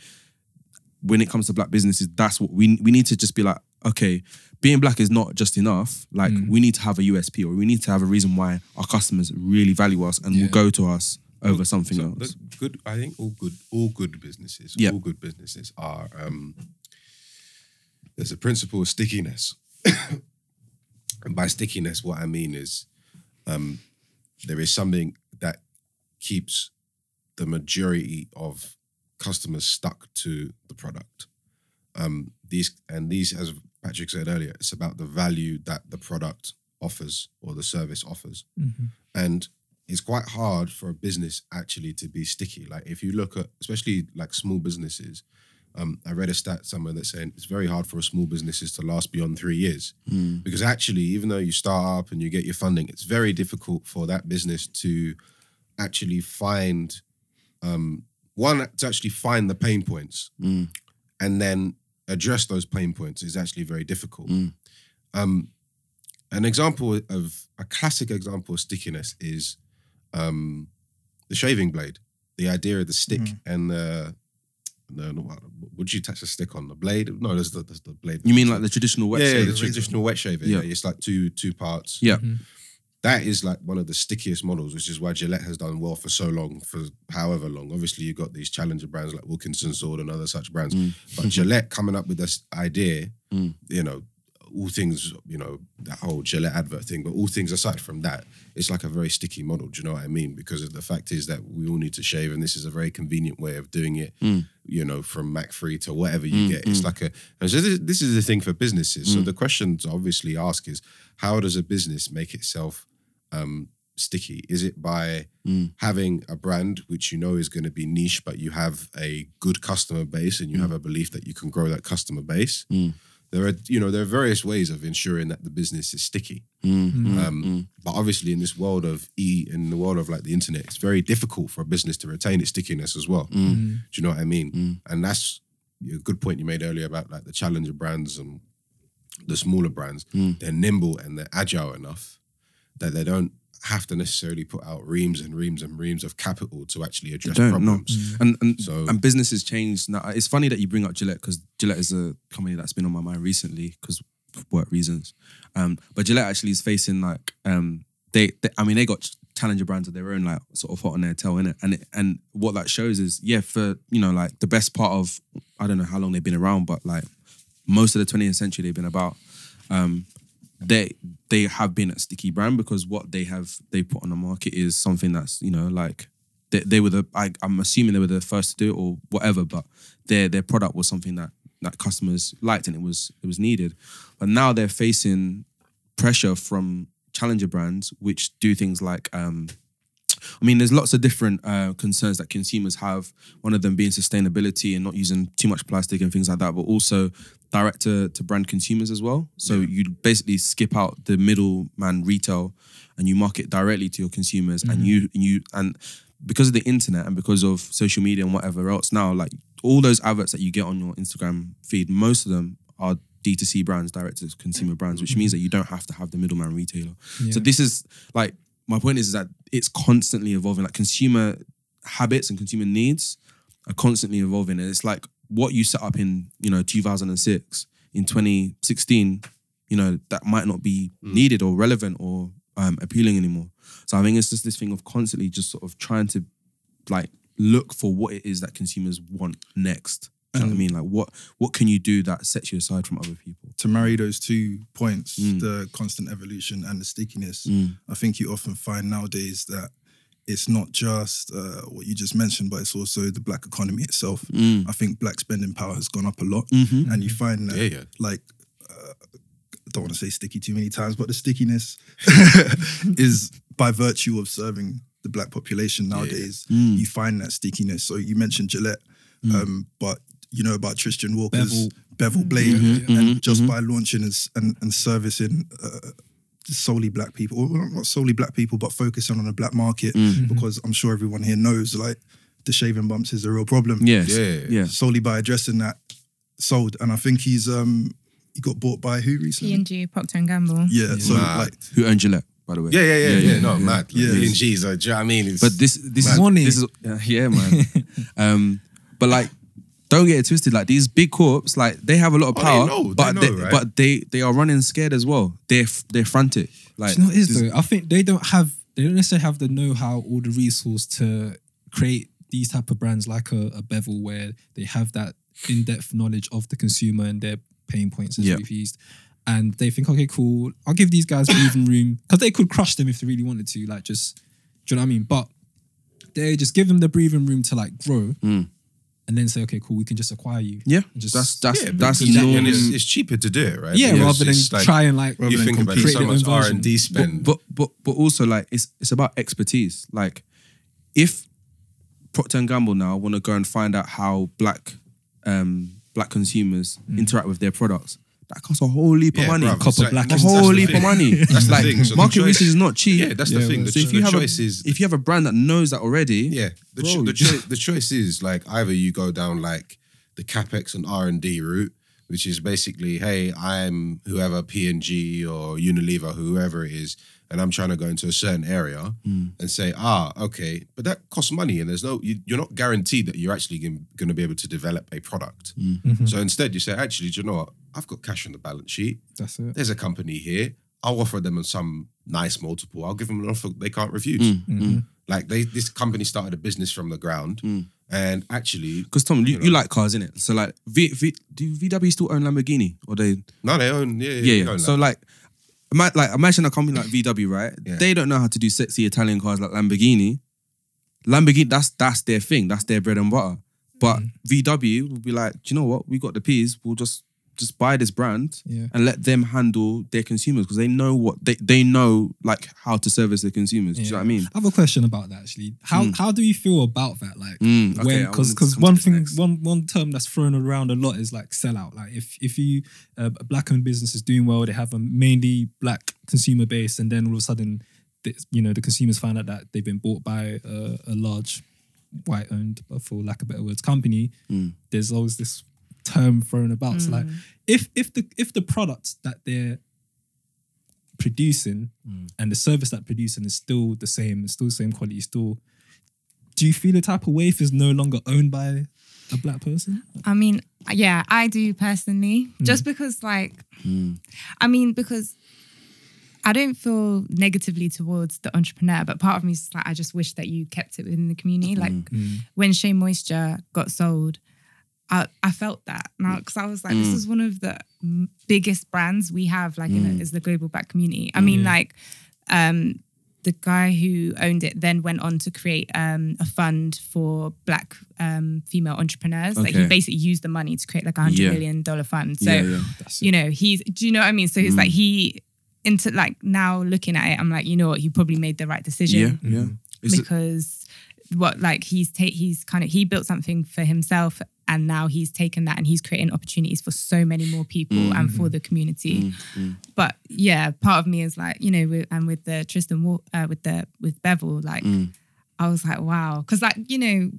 when it comes to black businesses, that's what we we need to just be like, okay, being black is not just enough. Like Mm. we need to have a USP or we need to have a reason why our customers really value us and Yeah. will go to us over something So else. good. I think all good. All good businesses. Yeah. All good businesses are. Um, there's a principle of stickiness, (coughs) by stickiness, what I mean is, um, there is something that keeps the majority of customers stuck to the product. Um, these and these, as Patrick said earlier, it's about the value that the product offers or the service offers, and it's quite hard for a business actually to be sticky. Like if you look at, especially like small businesses, um, I read a stat somewhere that's saying it's very hard for a small businesses to last beyond three years because actually, even though you start up and you get your funding, it's very difficult for that business to actually find um, one to actually find the pain points Mm. and then address those pain points is actually very difficult. Mm. Um, an example of a classic example of stickiness is um, the shaving blade. The idea of the stick and the no, no, what would you touch the stick on the blade? No, there's the, there's the blade. You mean like the traditional wet yeah, yeah, shave? the traditional wet shaver. Yeah. Yeah. it's like two two parts. Yeah. Mm-hmm. That is like one of the stickiest models, which is why Gillette has done well for so long, for however long. Obviously, you've got these challenger brands like Wilkinson Sword and other such brands. Mm. But (laughs) Gillette coming up with this idea, Mm. you know, all things, you know, that whole Gillette advert thing, but all things aside from that, it's like a very sticky model. Do you know what I mean? Because the fact is that we all need to shave, and this is a very convenient way of doing it. Mm. You know, from Mach3 to whatever you get, it's like a. And so this, this is the thing for businesses. So the question to obviously ask is, how does a business make itself um, sticky? Is it by Mm. having a brand which you know is going to be niche, but you have a good customer base and you have a belief that you can grow that customer base? Mm. There are, you know, there are various ways of ensuring that the business is sticky. Mm. Um, But obviously, in this world of e, in the world of like the internet, it's very difficult for a business to retain its stickiness as well. Mm. Mm. Do you know what I mean? And that's a good point you made earlier about like the challenger brands and the smaller brands. Mm. They're nimble and they're agile enough that they don't have to necessarily put out reams and reams and reams of capital to actually address don't know. problems. And and, So- and businesses change. Now it's funny that you bring up Gillette because Gillette is a company that's been on my mind recently because work reasons. Um, but Gillette actually is facing like um, they, they. I mean, they got challenger brands of their own, like sort of hot on their tail in it. And it, and what that shows is, yeah, for you know, like the best part of I don't know how long they've been around, but like most of the 20th century they've been about. Um, they they have been a sticky brand because what they have they put on the market is something that's you know like they, they were the I, I'm assuming they were the first to do it or whatever, but their their product was something that that customers liked and it was it was needed. But now they're facing pressure from challenger brands which do things like um I mean, there's lots of different uh, concerns that consumers have. One of them being sustainability and not using too much plastic and things like that, but also direct to, to brand consumers as well. So you basically skip out the middleman retail and you market directly to your consumers, and you and you and because of the internet and because of social media and whatever else now, like all those adverts that you get on your Instagram feed, most of them are D2C brands, direct to consumer brands, which means that you don't have to have the middleman retailer. So this is like my point is is that it's constantly evolving. Like consumer habits and consumer needs are constantly evolving. And it's like what you set up in, you know, 2006, in 2016, you know, that might not be needed or relevant or um, appealing anymore. So I think it's just this thing of constantly just sort of trying to like look for what it is that consumers want next. Do you know what I mean? Like what what can you do that sets you aside from other people? to marry those two points, Mm. the constant evolution and the stickiness, Mm. I think you often find nowadays that it's not just uh, what you just mentioned, but it's also the black economy itself. Mm. I think black spending power has gone up a lot, Mhm. and you find that Yeah, yeah. like uh, I don't want to say sticky too many times, but the stickiness (laughs) is by virtue of serving the black population nowadays. Mm. You find that stickiness. So you mentioned Gillette, um, but you know about Tristan Walker's Bevel. Bevel, Blade, Mhm, and mhm, just mhm. by launching and, and, and servicing uh, solely black people, well, not solely black people, but focusing on the black market, Mm. because I'm sure everyone here knows like the shaving bumps is a real problem Yes. Yeah. Yeah. solely by addressing that sold. And I think he's um he got bought by who recently? P&G, Procter and Gamble. Yeah, so Mad. like Who owned Gillette, by the way? Yeah, yeah, yeah, yeah. No, mad. Yeah. Yeah, G's. Uh, do you know what I mean? It's, But this this is Money. this is uh, yeah, man. (laughs) um, but like, don't get it twisted. Like these big corps, like they have a lot of Oh, they power, know, they but know, they, right? but they they are running scared as well. They're f- they're frantic. Like Do you know what it is this- though? I think they don't have they don't necessarily have the know-how or the resource to create these type of brands like a, a Bevel where they have that in-depth knowledge of the consumer and their pain points as Yeah. we've used. And they think, okay, cool, I'll give these guys breathing (coughs) room because they could crush them if they really wanted to, like just, do you know what I mean? But they just give them the breathing room to like grow, Mm. And then say, okay, cool, we can just acquire you. Yeah, And just that's that's Yeah, that's because- normal. and it's, it's cheaper to do it, right? yeah, Because rather than it's like, try and like you think about it, create so much R and D spend. But but but also like it's it's about expertise. Like if Procter and Gamble now want to go and find out how black um black consumers interact with their products, that costs a whole heap of Yeah, money. bruv, Copper it's like- black a that's- whole that's the heap of thing. money. That's the like thing. So the market choice- research is not cheap. Yeah, that's the thing. well, The, So if the you have choice a is if you have a brand that knows that already, yeah. The, Bro, cho- the, cho- the choice is like either you go down like the capex and R and D route, which is basically, hey, I'm whoever P and G or Unilever, whoever it is, and I'm trying to go into a certain area and say, ah, okay, but that costs money, and there's no, you, you're not guaranteed that you're actually going to be able to develop a product. So instead, you say, actually, do you know what? I've got cash on the balance sheet. That's it. There's a company here. I'll offer them some nice multiple. I'll give them an offer they can't refuse. Mm, Like they, this company started a business from the ground, Mm. and actually, because Tom, you, You know. you like cars, innit? So like, v, v, do VW still own Lamborghini or they? no, they own. Yeah, yeah. Yeah, yeah. own So like, ima- like imagine a company like VW, right? Yeah. They don't know how to do sexy Italian cars like Lamborghini. Lamborghini, that's that's their thing. That's their bread and butter. But Mm. VW will be like, do you know what? We got the peas. We'll just just buy this brand Yeah. and let them handle their consumers because they know what they they know like how to service their consumers. Do you know what I mean? I have a question about that actually. How how do you feel about that? Like Mm, okay, when because because one thing next. one one term that's thrown around a lot is like sellout. Like if if you uh, a black owned business is doing well, they have a mainly black consumer base, and then all of a sudden, the, you know, the consumers find out that they've been bought by a, a large white owned, but for lack of better words, company. Mm. There's always this term thrown about. So like mm. if if the if the product that they're producing mm. and the service that producing is still the same, it's still the same quality, still. Do you feel a type of way if it's no longer owned by a black person? I mean, yeah, I do personally. Mm. Just because, like, I mean, because I don't feel negatively towards the entrepreneur, but part of me is like, I just wish that you kept it within the community. Like, when Shea Moisture got sold, I, I felt that now because I was like, this is one of the biggest brands we have, like, in a, is the global black community. I mean, like, um, the guy who owned it then went on to create um, a fund for black um, female entrepreneurs. Like he basically used the money to create like a hundred Yeah. million dollar fund. So Yeah, yeah. You know he's. Do you know what I mean? So it's like he into like now looking at it, I'm like, you know what? He probably made the right decision yeah. Is it- because what like he's ta- he's kind of he built something for himself and now he's taken that and he's creating opportunities for so many more people and mm-hmm. for the community. Mm-hmm. But yeah part of me is like you know with, and with the tristan uh, with the with bevel like mm. i was like wow. Because like you know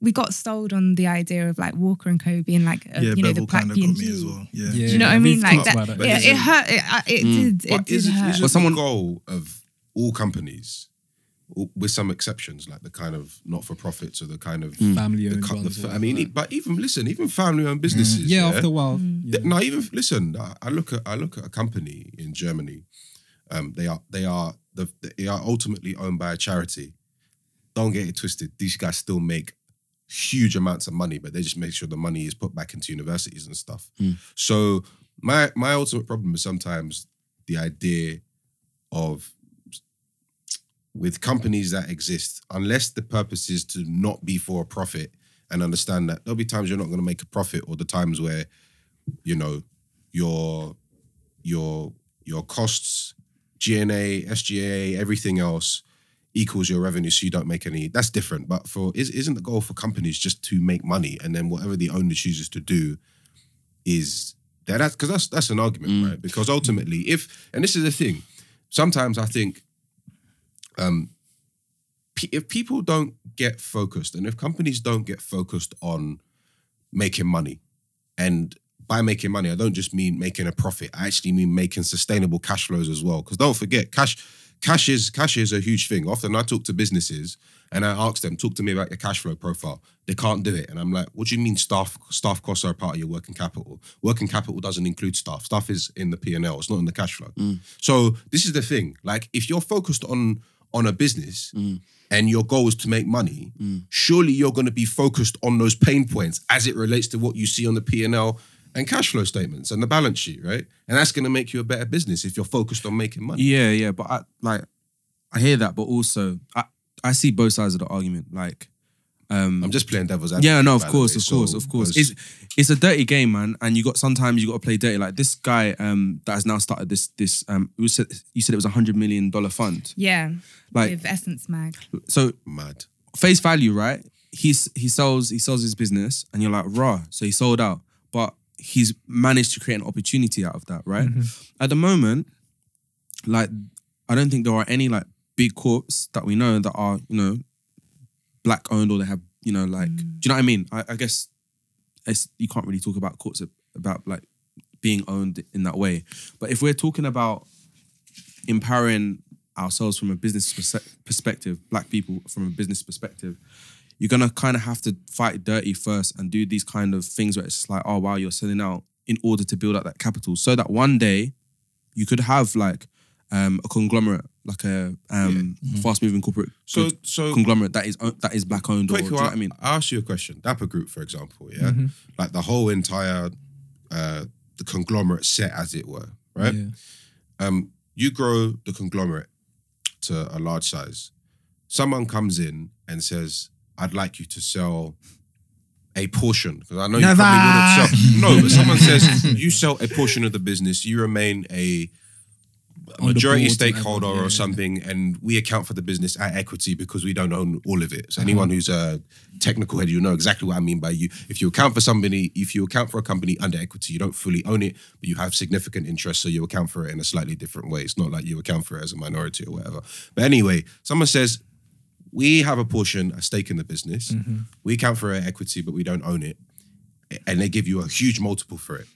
we got sold on the idea of like walker and co being like uh, Yeah, you know Bevel the black kind of got me as well. Yeah. Yeah. do you know what i mean? We've like talked that, about that. But it, isn't- it hurt. It, I- it mm. did it did isn't, hurt. isn't But someone- goal of all companies, all- with some exceptions, like the kind of not for profits or the kind of mm. family-owned. co- the ones. I mean, whatever. but even listen, even family-owned mm. businesses. yeah, after a while. Mm. yeah. Th- No, even listen. I- I look at I look at a company in Germany. Um, they are they are the, they are ultimately owned by a charity. Don't get it twisted. These guys still make huge amounts of money, but they just make sure the money is put back into universities and stuff. So my my ultimate problem is sometimes the idea of with companies that exist, unless the purpose is to not be for a profit and understand that there'll be times you're not going to make a profit or the times where you know your your your costs gna sga everything else equals your revenue so you don't make any that's different. But for is, isn't the goal for companies just to make money and then whatever the owner chooses to do is that that's because that's that's an argument mm. right? Because ultimately if and this is the thing sometimes i think um if people don't get focused and if companies don't get focused on making money and by making money i don't just mean making a profit i actually mean making sustainable cash flows as well. Because don't forget cash cash is cash is a huge thing. Often i talk to businesses and i ask them talk to me about your cash flow profile. They can't do it. And i'm like what do you mean staff staff costs are a part of your working capital? Working capital doesn't include staff. Staff is in the p&l it's not in the cash flow. So this is the thing. Like if you're focused on on a business Mm. and your goal is to make money, surely you're going to be focused on those pain points as it relates to what you see on the P and L and cash flow statements and the balance sheet, right? And that's going to make you a better business if you're focused on making money. Yeah, yeah, but I like I hear that, but also I I see both sides of the argument. Like, um, I'm just playing devil's advocate. yeah, no, of by the course, of so course, of course. It's it's a dirty game, man, and you got sometimes you got to play dirty. Like this guy um that has now started this this um you said you said it was a hundred million dollar fund. Yeah. Like with Essence Mag. so mad. face value, right? He's he sells he sells his business, and you're like, raw. So he sold out, but he's managed to create an opportunity out of that, right? At the moment, like I don't think there are any like big corps that we know that are you know black owned or they have you know like mm. do you know what I mean? I, I guess it's you can't really talk about courts about like being owned in that way, but if we're talking about empowering ourselves from a business perspective, black people from a business perspective, you're gonna kind of have to fight dirty first and do these kind of things where it's like, oh wow, you're selling out in order to build up that capital, so that one day you could have like um, a conglomerate, like a um, fast moving corporate So so conglomerate that is that is black owned. Or, do quick, you know what I mean? I'll ask you a question. Dapper Group, for example, yeah, like the whole entire uh, the conglomerate set, as it were, right? Yeah. Um, you grow the conglomerate to a large size. Someone comes in and says, "I'd like you to sell." A portion, because I know you Never. probably wouldn't sell. (laughs) No, but someone says you sell a portion of the business, you remain a On the majority stakeholder whatever, yeah, or yeah. something, and we account for the business at equity because we don't own all of it. So anyone who's a technical head, you know exactly what I mean by you. If you account for somebody, if you account for a company under equity, you don't fully own it, but you have significant interest, so you account for it in a slightly different way. It's not like you account for it as a minority or whatever. But anyway, someone says we have a portion, a stake in the business. We account for our equity, but we don't own it, and they give you a huge multiple for it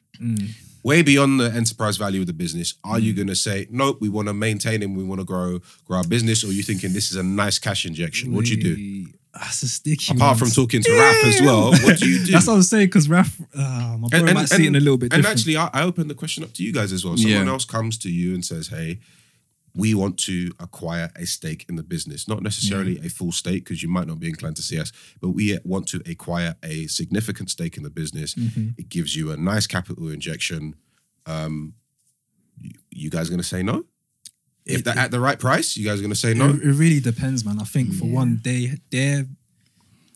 way beyond the enterprise value of the business, are you going to say, nope, we want to maintain and we want to grow grow our business, or are you thinking this is a nice cash injection? What do you do? That's a sticky. Apart one. from talking to Raf as well, what do you (laughs) do? That's what I was saying because Raf, uh, my brother might see it in a little bit and different. actually, I, I open the question up to you guys as well. Someone Yeah. else comes to you and says, "Hey, we want to acquire a stake in the business, not necessarily a full stake because you might not be inclined to see us, but we want to acquire a significant stake in the business. Mm-hmm. It gives you a nice capital injection. Um, you, guys going to say no? If It- that at the right price, you guys are going to say It, no? it really depends, man. I think for Yeah. one, they their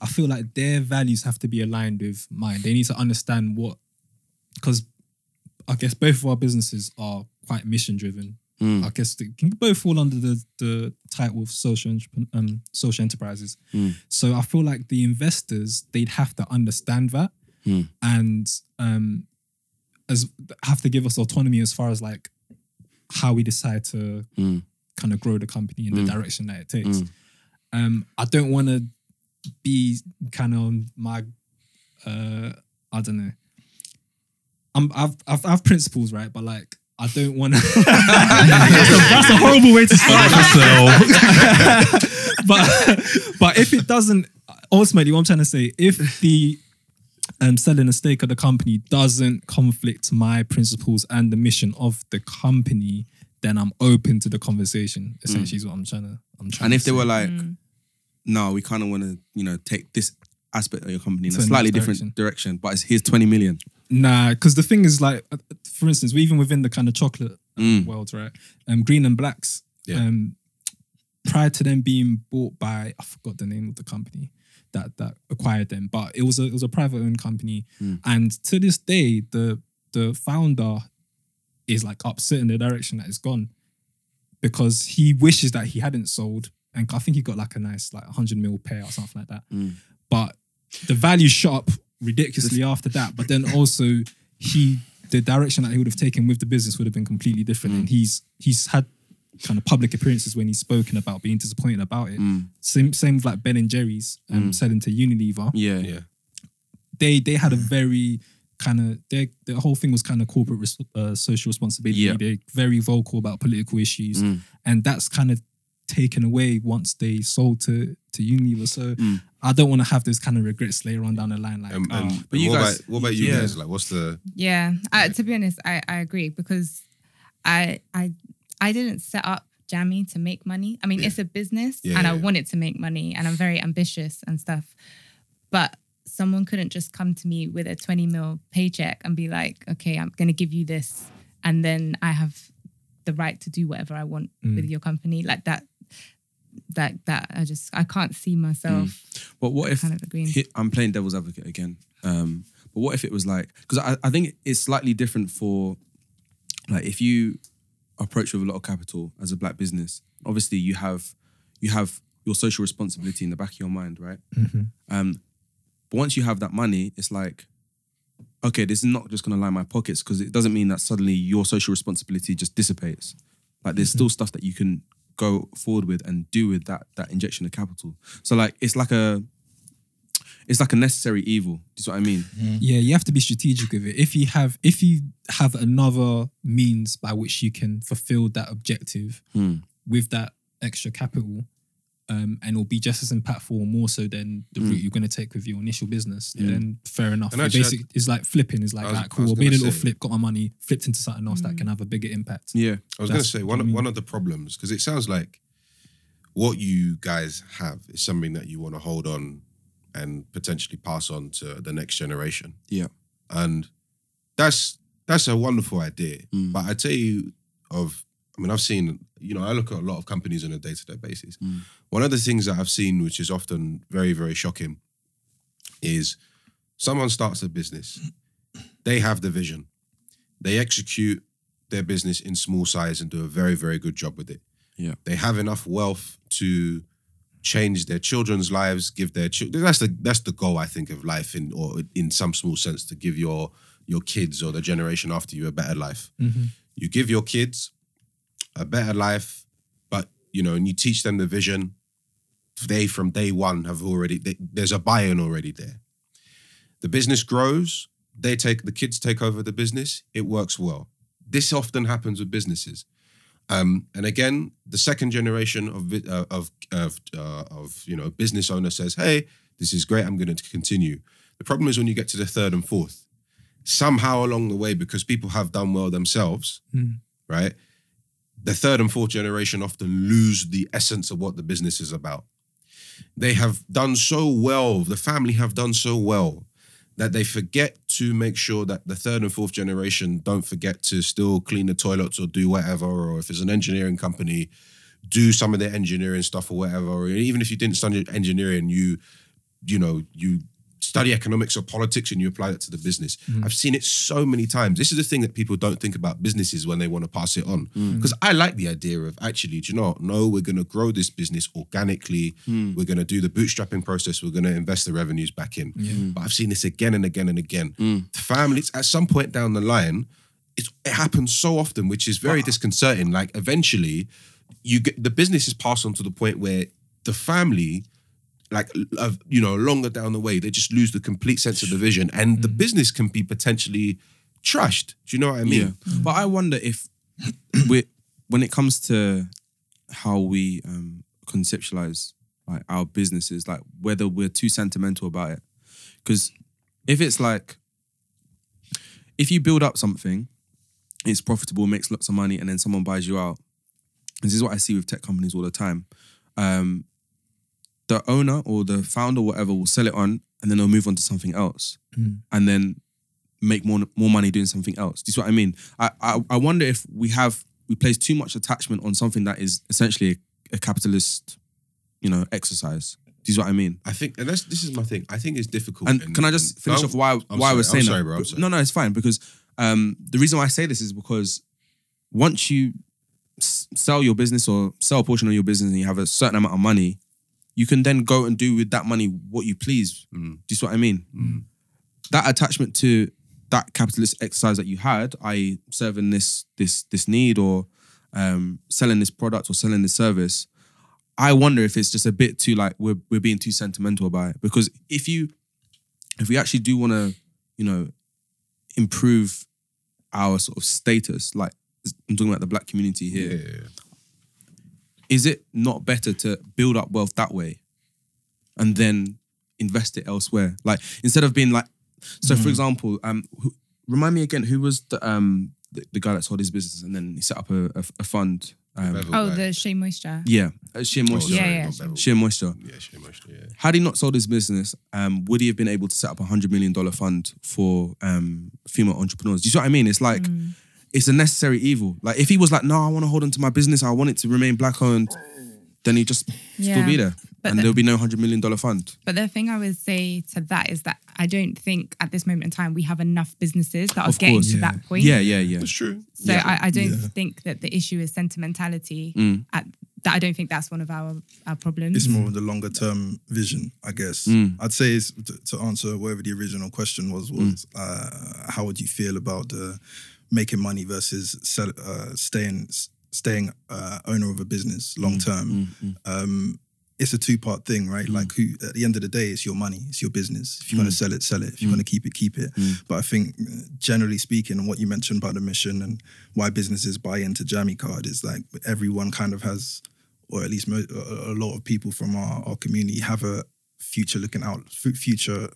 I feel like their values have to be aligned with mine. They need to understand what because I guess both of our businesses are quite mission driven. Mm. I guess they can both fall under the the title of social um, social enterprises. Mm. So I feel like the investors they'd have to understand that Mm. and um as have to give us autonomy as far as like how we decide to Mm. kind of grow the company in Mm. the direction that it takes. Mm. Um, I don't want to be kind of on my, uh, I don't know. I'm, I've, I've, I have principles, right? But like, I don't want to. (laughs) that's, a- that's a horrible way to start. (laughs) but, but if it doesn't, ultimately, what I'm trying to say, if the um, selling a stake of the company doesn't conflict my principles and the mission of the company, then I'm open to the conversation. Essentially, is what I'm trying to. I'm trying. And to if they say. were like, no, we kind of want to, you know, take this aspect of your company in To a a slightly next different direction, but it's here's 20 million. Nah, because the thing is, like, uh, for instance, we even within the kind of chocolate uh, Mm. world, right? Um, Green and Blacks. Yeah. Um, prior to them being bought by, I forgot the name of the company that that acquired them, but it was a it was a private owned company, Mm. and to this day, the the founder is like upset in the direction that it's gone because he wishes that he hadn't sold, and I think he got like a nice like hundred mil pair or something like that, Mm. but the value shot up ridiculously after that. But then (laughs) also he the direction that he would have taken with the business would have been completely different. Mm. And he's he's had kind of public appearances when he's spoken about being disappointed about it. Mm. Same same with like Ben and Jerry's um, Mm. selling to Unilever. Yeah. Yeah. They they had a very kind of their the whole thing was kind of corporate res- uh, social responsibility. Yeah. They're very vocal about political issues, Mm. and that's kind of taken away once they sold to to Unilever. So Mm. I don't want to have those kind of regrets later on down the line. Like, Um, and But you what guys- about what about you yeah. guys? Like, what's the Yeah, uh, to be honest, I, I agree because I I I didn't set up Jamii to make money. I mean, it's a business Yeah, and I yeah. want it to make money and I'm very ambitious and stuff. But someone couldn't just come to me with a 20 mil paycheck and be like, okay, I'm going to give you this. And then I have the right to do whatever I want with your company. Like that, that, that I just, I can't see myself But what if kind of agreeing. he- I'm playing devil's advocate again? Um, but what if it was like because I, I think it's slightly different for like if you approach with a lot of capital as a black business, obviously you have you have your social responsibility in the back of your mind, right? Um, but once you have that money, it's like, okay, this is not just gonna line my pockets because it doesn't mean that suddenly your social responsibility just dissipates. Like there's still stuff that you can go forward with and do with that that injection of capital. So like it's like a it's like a necessary evil. Do you see what I mean? Yeah, you have to be strategic with it. If you have if you have another means by which you can fulfill that objective Hmm. with that extra capital, um, and it'll be just as impactful or more so than the route you're going to take with your initial business, then fair enough. And It actually, basic, it's like flipping. It's like, I was- right, cool. was I made a little say- flip, got my money, flipped into something else that can have a bigger impact. Yeah. I was going to say what one I of, mean. one of the problems because it sounds like what you guys have is something that you want to hold on and potentially pass on to the next generation. Yeah. and that's that's a wonderful idea. Mm. But I tell you of, I mean, I've seen, you know, I look at a lot of companies on a day to day basis. Mm. One of the things that I've seen, which is often very very shocking, is someone starts a business, they have the vision, they execute their business in small size and do a very very good job with it. Yeah. they have enough wealth to change their children's lives, give their children. That's the that's the goal I think of life in or in some small sense to give your your kids or the generation after you a better life. You give your kids a better life, but you know, and you teach them the vision. They from day one have already they, there's a buy-in already there. The business grows. They take the kids take over the business. It works well. This often happens with businesses. Um, and again, the second generation of uh, of of, uh, of you know business owner says, "Hey, this is great. I'm going to continue." The problem is when you get to the third and fourth. Somehow along the way, because people have done well themselves, right? The third and fourth generation often lose the essence of what the business is about. They have done so well. The family have done so well that they forget to make sure that the third and fourth generation don't forget to still clean the toilets or do whatever, or if it's an engineering company, do some of their engineering stuff or whatever. Or even if you didn't study engineering, you, you know, you study economics or politics and you apply that to the business. Mm. I've seen it so many times. This is the thing that people don't think about businesses when they want to pass it on. Mm. Because I like the idea of actually, do you know, no, we're going to grow this business organically. Mm. We're going to do the bootstrapping process. We're going to invest the revenues back in. But I've seen this again and again and again. The families, at some point down the line, it's, it happens so often, which is very ah. disconcerting. Like eventually, you get the business is passed on to the point where the family, like of you know, longer down the way, they just lose the complete sense of the vision, and the business can be potentially trashed. Do you know what I mean? Yeah. But I wonder if we when it comes to how we um conceptualize like our businesses, like whether we're too sentimental about it. Because if it's like if you build up something, it's profitable, makes lots of money, and then someone buys you out. This is what I see with tech companies all the time. Um, the owner or the founder, or whatever, will sell it on, and then they'll move on to something else, and then make more more money doing something else. Do you see what I mean? I, I I wonder if we have we place too much attachment on something that is essentially a, a capitalist, you know, exercise. Do you see what I mean? I think, and that's this is my thing. I think it's difficult. And can I just finish No, off why I'm why I sorry, was I'm saying sorry, that? bro, I'm sorry. No, no, it's fine because um, the reason why I say this is because once you s- sell your business or sell a portion of your business and you have a certain amount of money, you can then go and do with that money what you please. Mm. Do you see what I mean? That attachment to that capitalist exercise that you had, i.e., serving this this this need or um, selling this product or selling this service, I wonder if it's just a bit too like we're we're being too sentimental about it. Because if you if we actually do want to, you know, improve our sort of status, like I'm talking about the black community here, Yeah. Is it not better to build up wealth that way and then invest it elsewhere? Like instead of being like, so for example, um, who, remind me again, who was the um the, the guy that sold his business and then he set up a, a, a fund Um, Bevel Oh, guy. the Shea Moisture. yeah, uh, Shea Oh, Moisture. Yeah, sorry, yeah. not Bevel. Shea Moisture. Yeah, Shea Moisture. Yeah. Had he not sold his business, um, would he have been able to set up a hundred million dollar fund for um, female entrepreneurs? Do you see what I mean? It's like Mm. It's a necessary evil. Like if he was like, no, I want to hold on to my business, I want it to remain black owned, then he'd just still be there, But and the- there'll be no hundred million dollar fund. But the thing I would say to that is that I don't think at this moment in time we have enough businesses that are Of getting course, to yeah. that point. Yeah, yeah, yeah. That's true. So I, I don't Yeah. think that the issue is sentimentality. Mm. At, that I don't think that's one of our our problems. It's more of the longer term vision, I guess. Mm. I'd say is to, to answer whatever the original question was was uh, how would you feel about the making money versus sell, uh, staying staying uh, owner of a business long term. Um, it's a two part thing, right? Like who at the end of the day, it's your money, it's your business. If you're gonna sell it, sell it. If you're gonna keep it, keep it. But I think uh, generally speaking, and what you mentioned about the mission and why businesses buy into Jamii Card is like everyone kind of has, or at least mo- a lot of people from our, our community have a future looking out, fu- future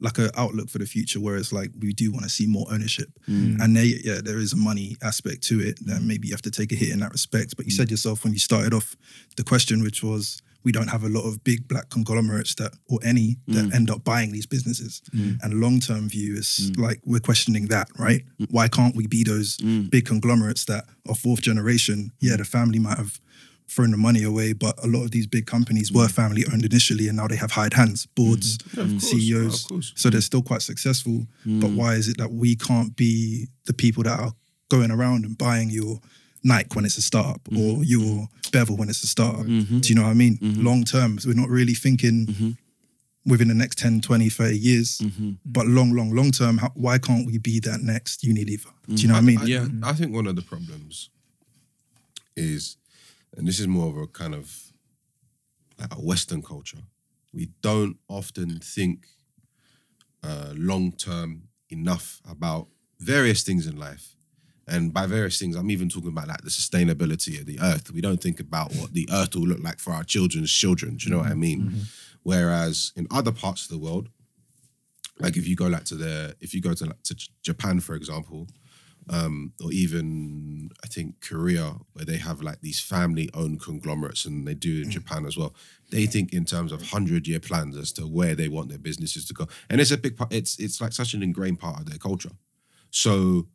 like an outlook for the future where it's like we do want to see more ownership. Mm. And they yeah there is a money aspect to it then maybe you have to take a hit in that respect. But you mm. said yourself when you started off the question which was we don't have a lot of big black conglomerates that or any that mm. end up buying these businesses. And long term view is like we're questioning that right? Why can't we be those big conglomerates that are fourth generation? Yeah the family might have thrown the money away, but a lot of these big companies were mm. family owned initially, and now they have hired hands, boards, mm. CEOs. of course. So they're still quite successful. But mm. why is it that we can't be the people that are going around and buying your Nike when it's a startup mm-hmm. or your Bevel when it's a startup? Do mm-hmm. you know what I mean? Mm-hmm. Long term, so we're not really thinking within the next 10, 20, 30 years, but long, long, long term, how, why can't we be that next Unilever? Do you know what I mean? Yeah. I think one of the problems is, and this is more of a kind of like a Western culture. We don't often think uh, long term enough about various things in life. And by various things, I'm even talking about like the sustainability of the earth. We don't think about what the earth will look like for our children's children. Do you know what I mean? Whereas in other parts of the world, like if you go like to the if you go to like to Japan, for example, um, or even I think Korea, where they have like these family-owned conglomerates, and they do in Japan as well. They think in terms of hundred-year plans as to where they want their businesses to go, and it's a big part. It's it's like such an ingrained part of their culture. So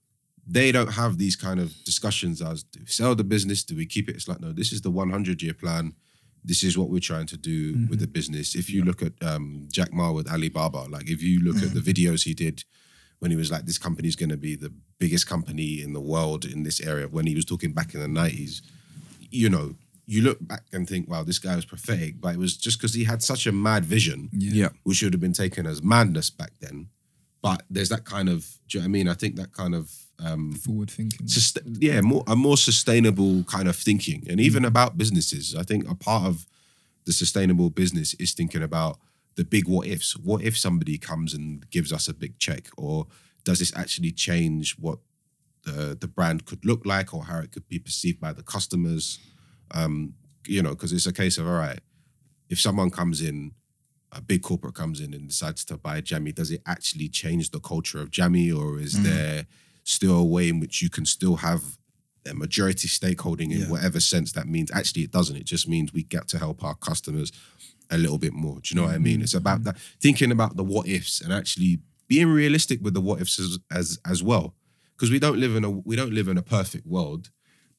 they don't have these kind of discussions as do we sell the business, do we keep it? It's like no, this is the one-hundred-year plan. This is what we're trying to do with the business. If you look at um, Jack Ma with Alibaba, like if you look at the videos he did when he was like, this company is going to be the biggest company in the world in this area, when he was talking back in the 90s, you know, you look back and think, wow, this guy was prophetic, but it was just because he had such a mad vision, Yeah. which should have been taken as madness back then. But there's that kind of, do you know what I mean? I think that kind of, um, Forward thinking. Sust- yeah, more a more sustainable kind of thinking, and even about businesses. I think a part of the sustainable business is thinking about the big what ifs. What if somebody comes and gives us a big check, or does this actually change what the the brand could look like, or how it could be perceived by the customers? Um, you know, because it's a case of all right, if someone comes in. A big corporate comes in and decides to buy Jamii. Does it actually change the culture of Jamii, or is there still a way in which you can still have a majority stakeholding in Yeah. whatever sense that means. Actually, it doesn't. It just means we get to help our customers a little bit more. Do you know what I mean? It's about mm-hmm. that thinking about the what ifs and actually being realistic with the what ifs as as, as well. Because we don't live in a we don't live in a perfect world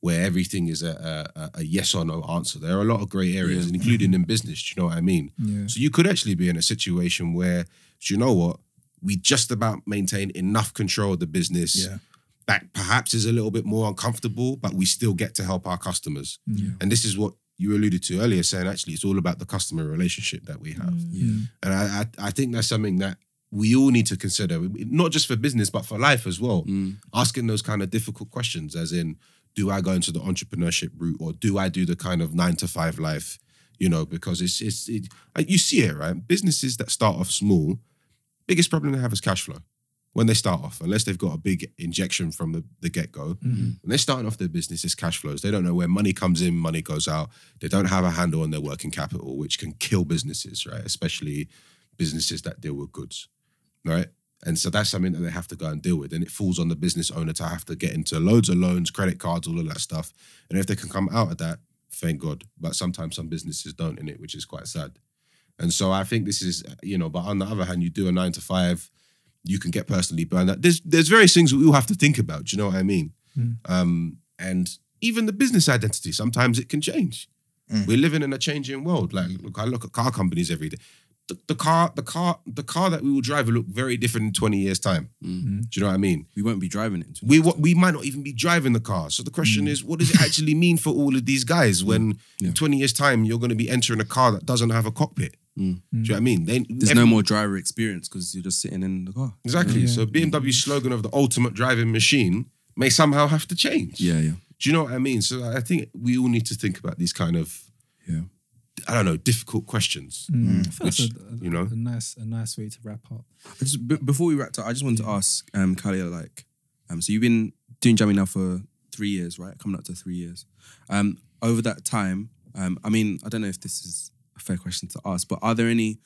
where everything is a, a, a yes or no answer. There are a lot of grey areas, including mm-hmm. in business. Do you know what I mean? Yeah. So you could actually be in a situation where, do you know what? We just about maintain enough control of the business Yeah. that perhaps is a little bit more uncomfortable, but we still get to help our customers. And this is what you alluded to earlier, saying actually it's all about the customer relationship that we have. Mm. Yeah. And I, I, I think that's something that we all need to consider, not just for business, but for life as well. Mm. Asking those kind of difficult questions, as in, do I go into the entrepreneurship route or do I do the kind of nine to five life? You know, because it's, it's, it, you see it, right? Businesses that start off small, biggest problem they have is cash flow when they start off, unless they've got a big injection from the, the get go. Mm-hmm. When they're starting off their business, it's cash flows. They don't know where money comes in, money goes out. They don't have a handle on their working capital, which can kill businesses, right? Especially businesses that deal with goods, right? And so that's something that they have to go and deal with. And it falls on the business owner to have to get into loads of loans, credit cards, all of that stuff. And if they can come out of that, thank God. But sometimes some businesses don't in it, which is quite sad. And so I think this is, you know, but on the other hand, you do a nine to five, you can get personally burned out. There's there's various things we all have to think about. Do you know what I mean? Hmm. Um, and even the business identity, sometimes it can change. Hmm. We're living in a changing world. Like, look, I look at car companies every day. The, the car, the car, the car that we will drive will look very different in 20 years' time. Hmm. Do you know what I mean? We won't be driving it. We wa- we might not even be driving the car. So the question is, what does it actually mean for all of these guys (laughs) when in 20 years' time you're going to be entering a car that doesn't have a cockpit? Do you know what I mean? They, There's every- no more driver experience because you're just sitting in the car. Exactly. So BMW's slogan of the ultimate driving machine may somehow have to change. Yeah, yeah, Do you know what I mean? So I think we all need to think about these kind of, yeah. I don't know, difficult questions. I think Which, a, you know. a nice a nice way to wrap up. Just b- before we wrapped up, I just wanted to ask um, Kalia, like, um, so you've been doing Jamii now for three years, right? Coming up to three years. Um, over that time, um, I mean, I don't know if this is a fair question to ask, but are there any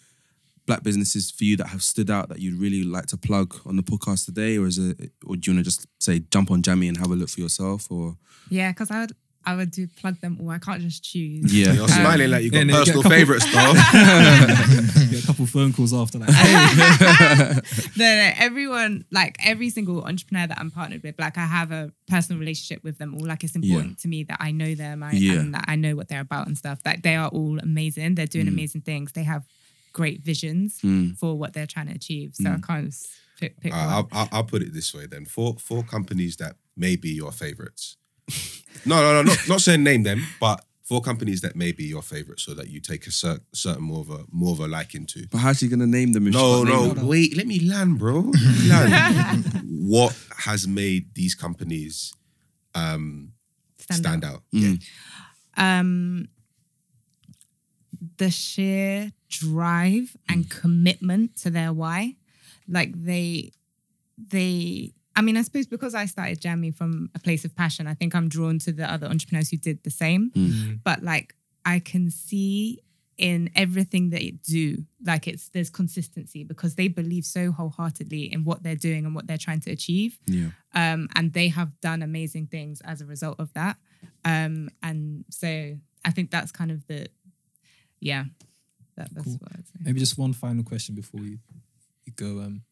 black businesses for you that have stood out that you'd really like to plug on the podcast today, or is it, or do you want to just say jump on Jamii and have a look for yourself, or? Yeah, because I would I would do plug them all. I can't just choose. yeah, You're smiling like you've got and then get a personal couple- favourites, though. (laughs) (laughs) Get a couple phone calls after that. (laughs) Hey, no, no, everyone, like every single entrepreneur that I'm partnered with, like I have a personal relationship with them all. Like it's important to me that I know them I, Yeah. and that I know what they're about and stuff. Like they are all amazing. They're Mm. doing amazing things. They have great visions for what they're trying to achieve. So Mm. I can't just pick, pick Uh, one. I'll, I'll, I'll put it this way then: four four companies that may be your favourites. (laughs) no, no, no, not, not saying name them, but four companies that may be your favorite, so that you take a cer- certain more of a more of a liking to. but how's he gonna name them? if she No, can't name no, them? wait, let me land, bro. Let me (laughs) land. what has made these companies um, stand, out? Yeah. um, the sheer drive and commitment to their why. Like they, they. I mean, I suppose because I started Jamii from a place of passion, I think I'm drawn to the other entrepreneurs who did the same. But like, I can see in everything that it do, like it's there's consistency because they believe so wholeheartedly in what they're doing and what they're trying to achieve Yeah, um, and they have done amazing things as a result of that. Um, and so I think that's kind of the, yeah, that, that's Cool. what I'd say. Maybe just one final question before we, we go. Um,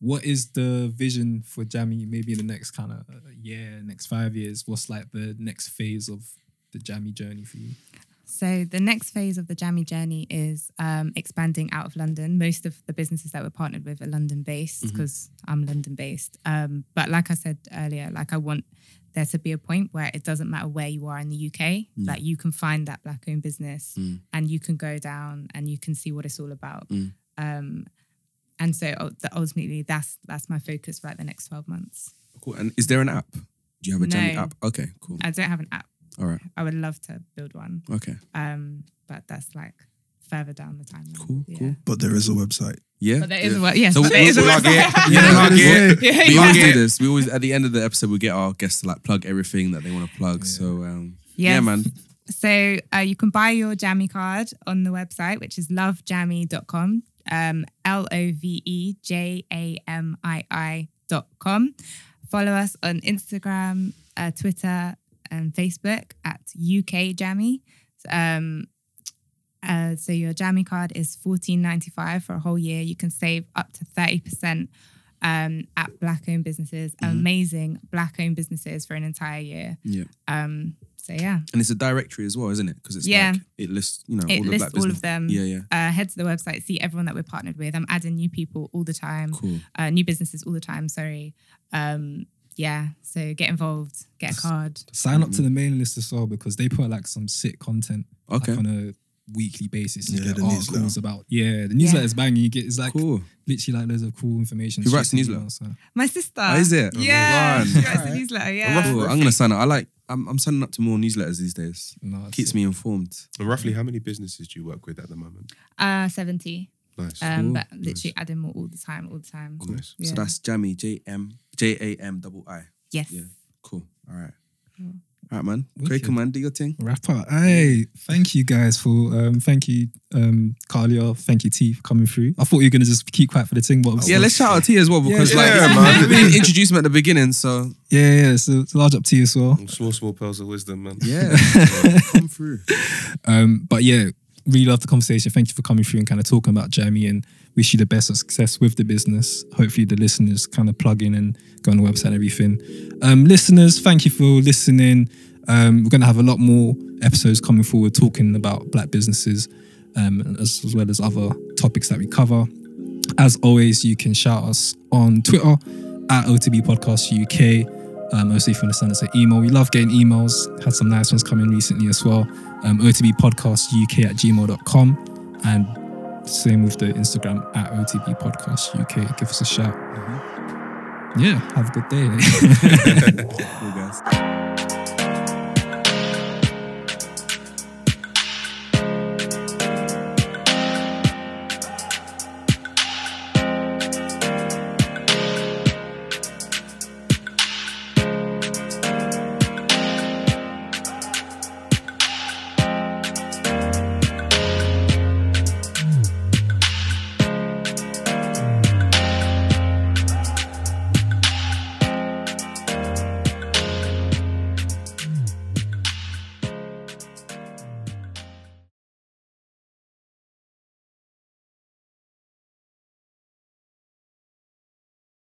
what is the vision for Jamii? Maybe in the next kind of year, next five years. What's like the next phase of the Jamii journey for you? So the next phase of the Jamii journey is um, expanding out of London. Most of the businesses that we're partnered with are London based because I'm London based. Um, but like I said earlier, like I want there to be a point where it doesn't matter where you are in the UK, that you can find that black owned business and you can go down and you can see what it's all about. Um, and so ultimately that's that's my focus for like the next 12 months. cool. And is there an app? Do you have a Jamii No. app? Okay, cool. I don't have an app. All right, I would love to build one. okay, Um, but that's like further down the timeline. cool, Yeah. cool. But there is a website. Yeah, But there is yeah. a web. Yes, So but (laughs) we'll- there is a we'll Plug website. (laughs) Yeah, Plug yeah. we always do this. We always at the end of the episode we get our guests to like plug everything that they want to plug. So um, yeah, man. So uh, you can buy your Jamii card on the website, which is lovejamii.com. Um, L O V E J A M I I dot com. Follow us on Instagram, uh, Twitter, and Facebook at UK Jamii. Um, uh, so your Jamii card is fourteen ninety five for a whole year. You can save up to thirty percent um, at black-owned businesses. Amazing black-owned businesses for an entire year. Yeah, Um, so yeah, and it's a directory as well, isn't it? Because it's Yeah. like it lists you know it all the lists black all business. of them. Yeah, yeah. Uh, head to the website, see everyone that we're partnered with. I'm adding new people all the time, Cool. uh, new businesses all the time. Sorry. Um, yeah, so get involved, get a card. Sign up to the mailing list as well because they put like some sick content Okay. like, on a weekly basis. You Yeah, get the articles newsletter. about yeah, the newsletter's banging. You get it's like Cool. literally like loads of cool information. Who writes the newsletter? email, so. My sister. Oh, is it? Yeah, Run. she writes the newsletter. Yeah. Cool. I'm gonna sign up. I like. I'm, I'm signing up to more newsletters these days. No, Keeps me informed. And roughly, how many businesses do you work with at the moment? Uh, 70. Nice. Um, Cool. but literally adding more all the time, all the time. Nice. Yeah. So that's Jamii J M J A M double I. Yes. Yeah. Cool. All right. All right, man. Wicked. Great command, do your thing. Wrap up. Hey, thank you guys for um thank you um Carlia, thank you T for coming through. I thought you were gonna just keep quiet for the thing, but Yeah, let's shout out T as well because Yeah, like yeah, man. we didn't introduce him at the beginning, so yeah, yeah, so it's a large up to you as well. Small, small pearls of wisdom, man. yeah, (laughs) come through. Um, but yeah, really love the conversation. Thank you for coming through and kind of talking about Jamii and wish you the best of success with the business. Hopefully the listeners kind of plug in and go on the website and everything. Um, listeners, thank you for listening. Um, we're going to have a lot more episodes coming forward talking about black businesses um, as, as well as other topics that we cover. As always, you can shout us on Twitter at OTB Podcast UK. Um, also, if you want to send us an email, we love getting emails. Had some nice ones come in recently as well. Um, OTB Podcast UK at gmail.com. And same with the Instagram at OTB Podcast UK. Give us a shout. Yeah, have a good day. (laughs) (laughs) Cool guys.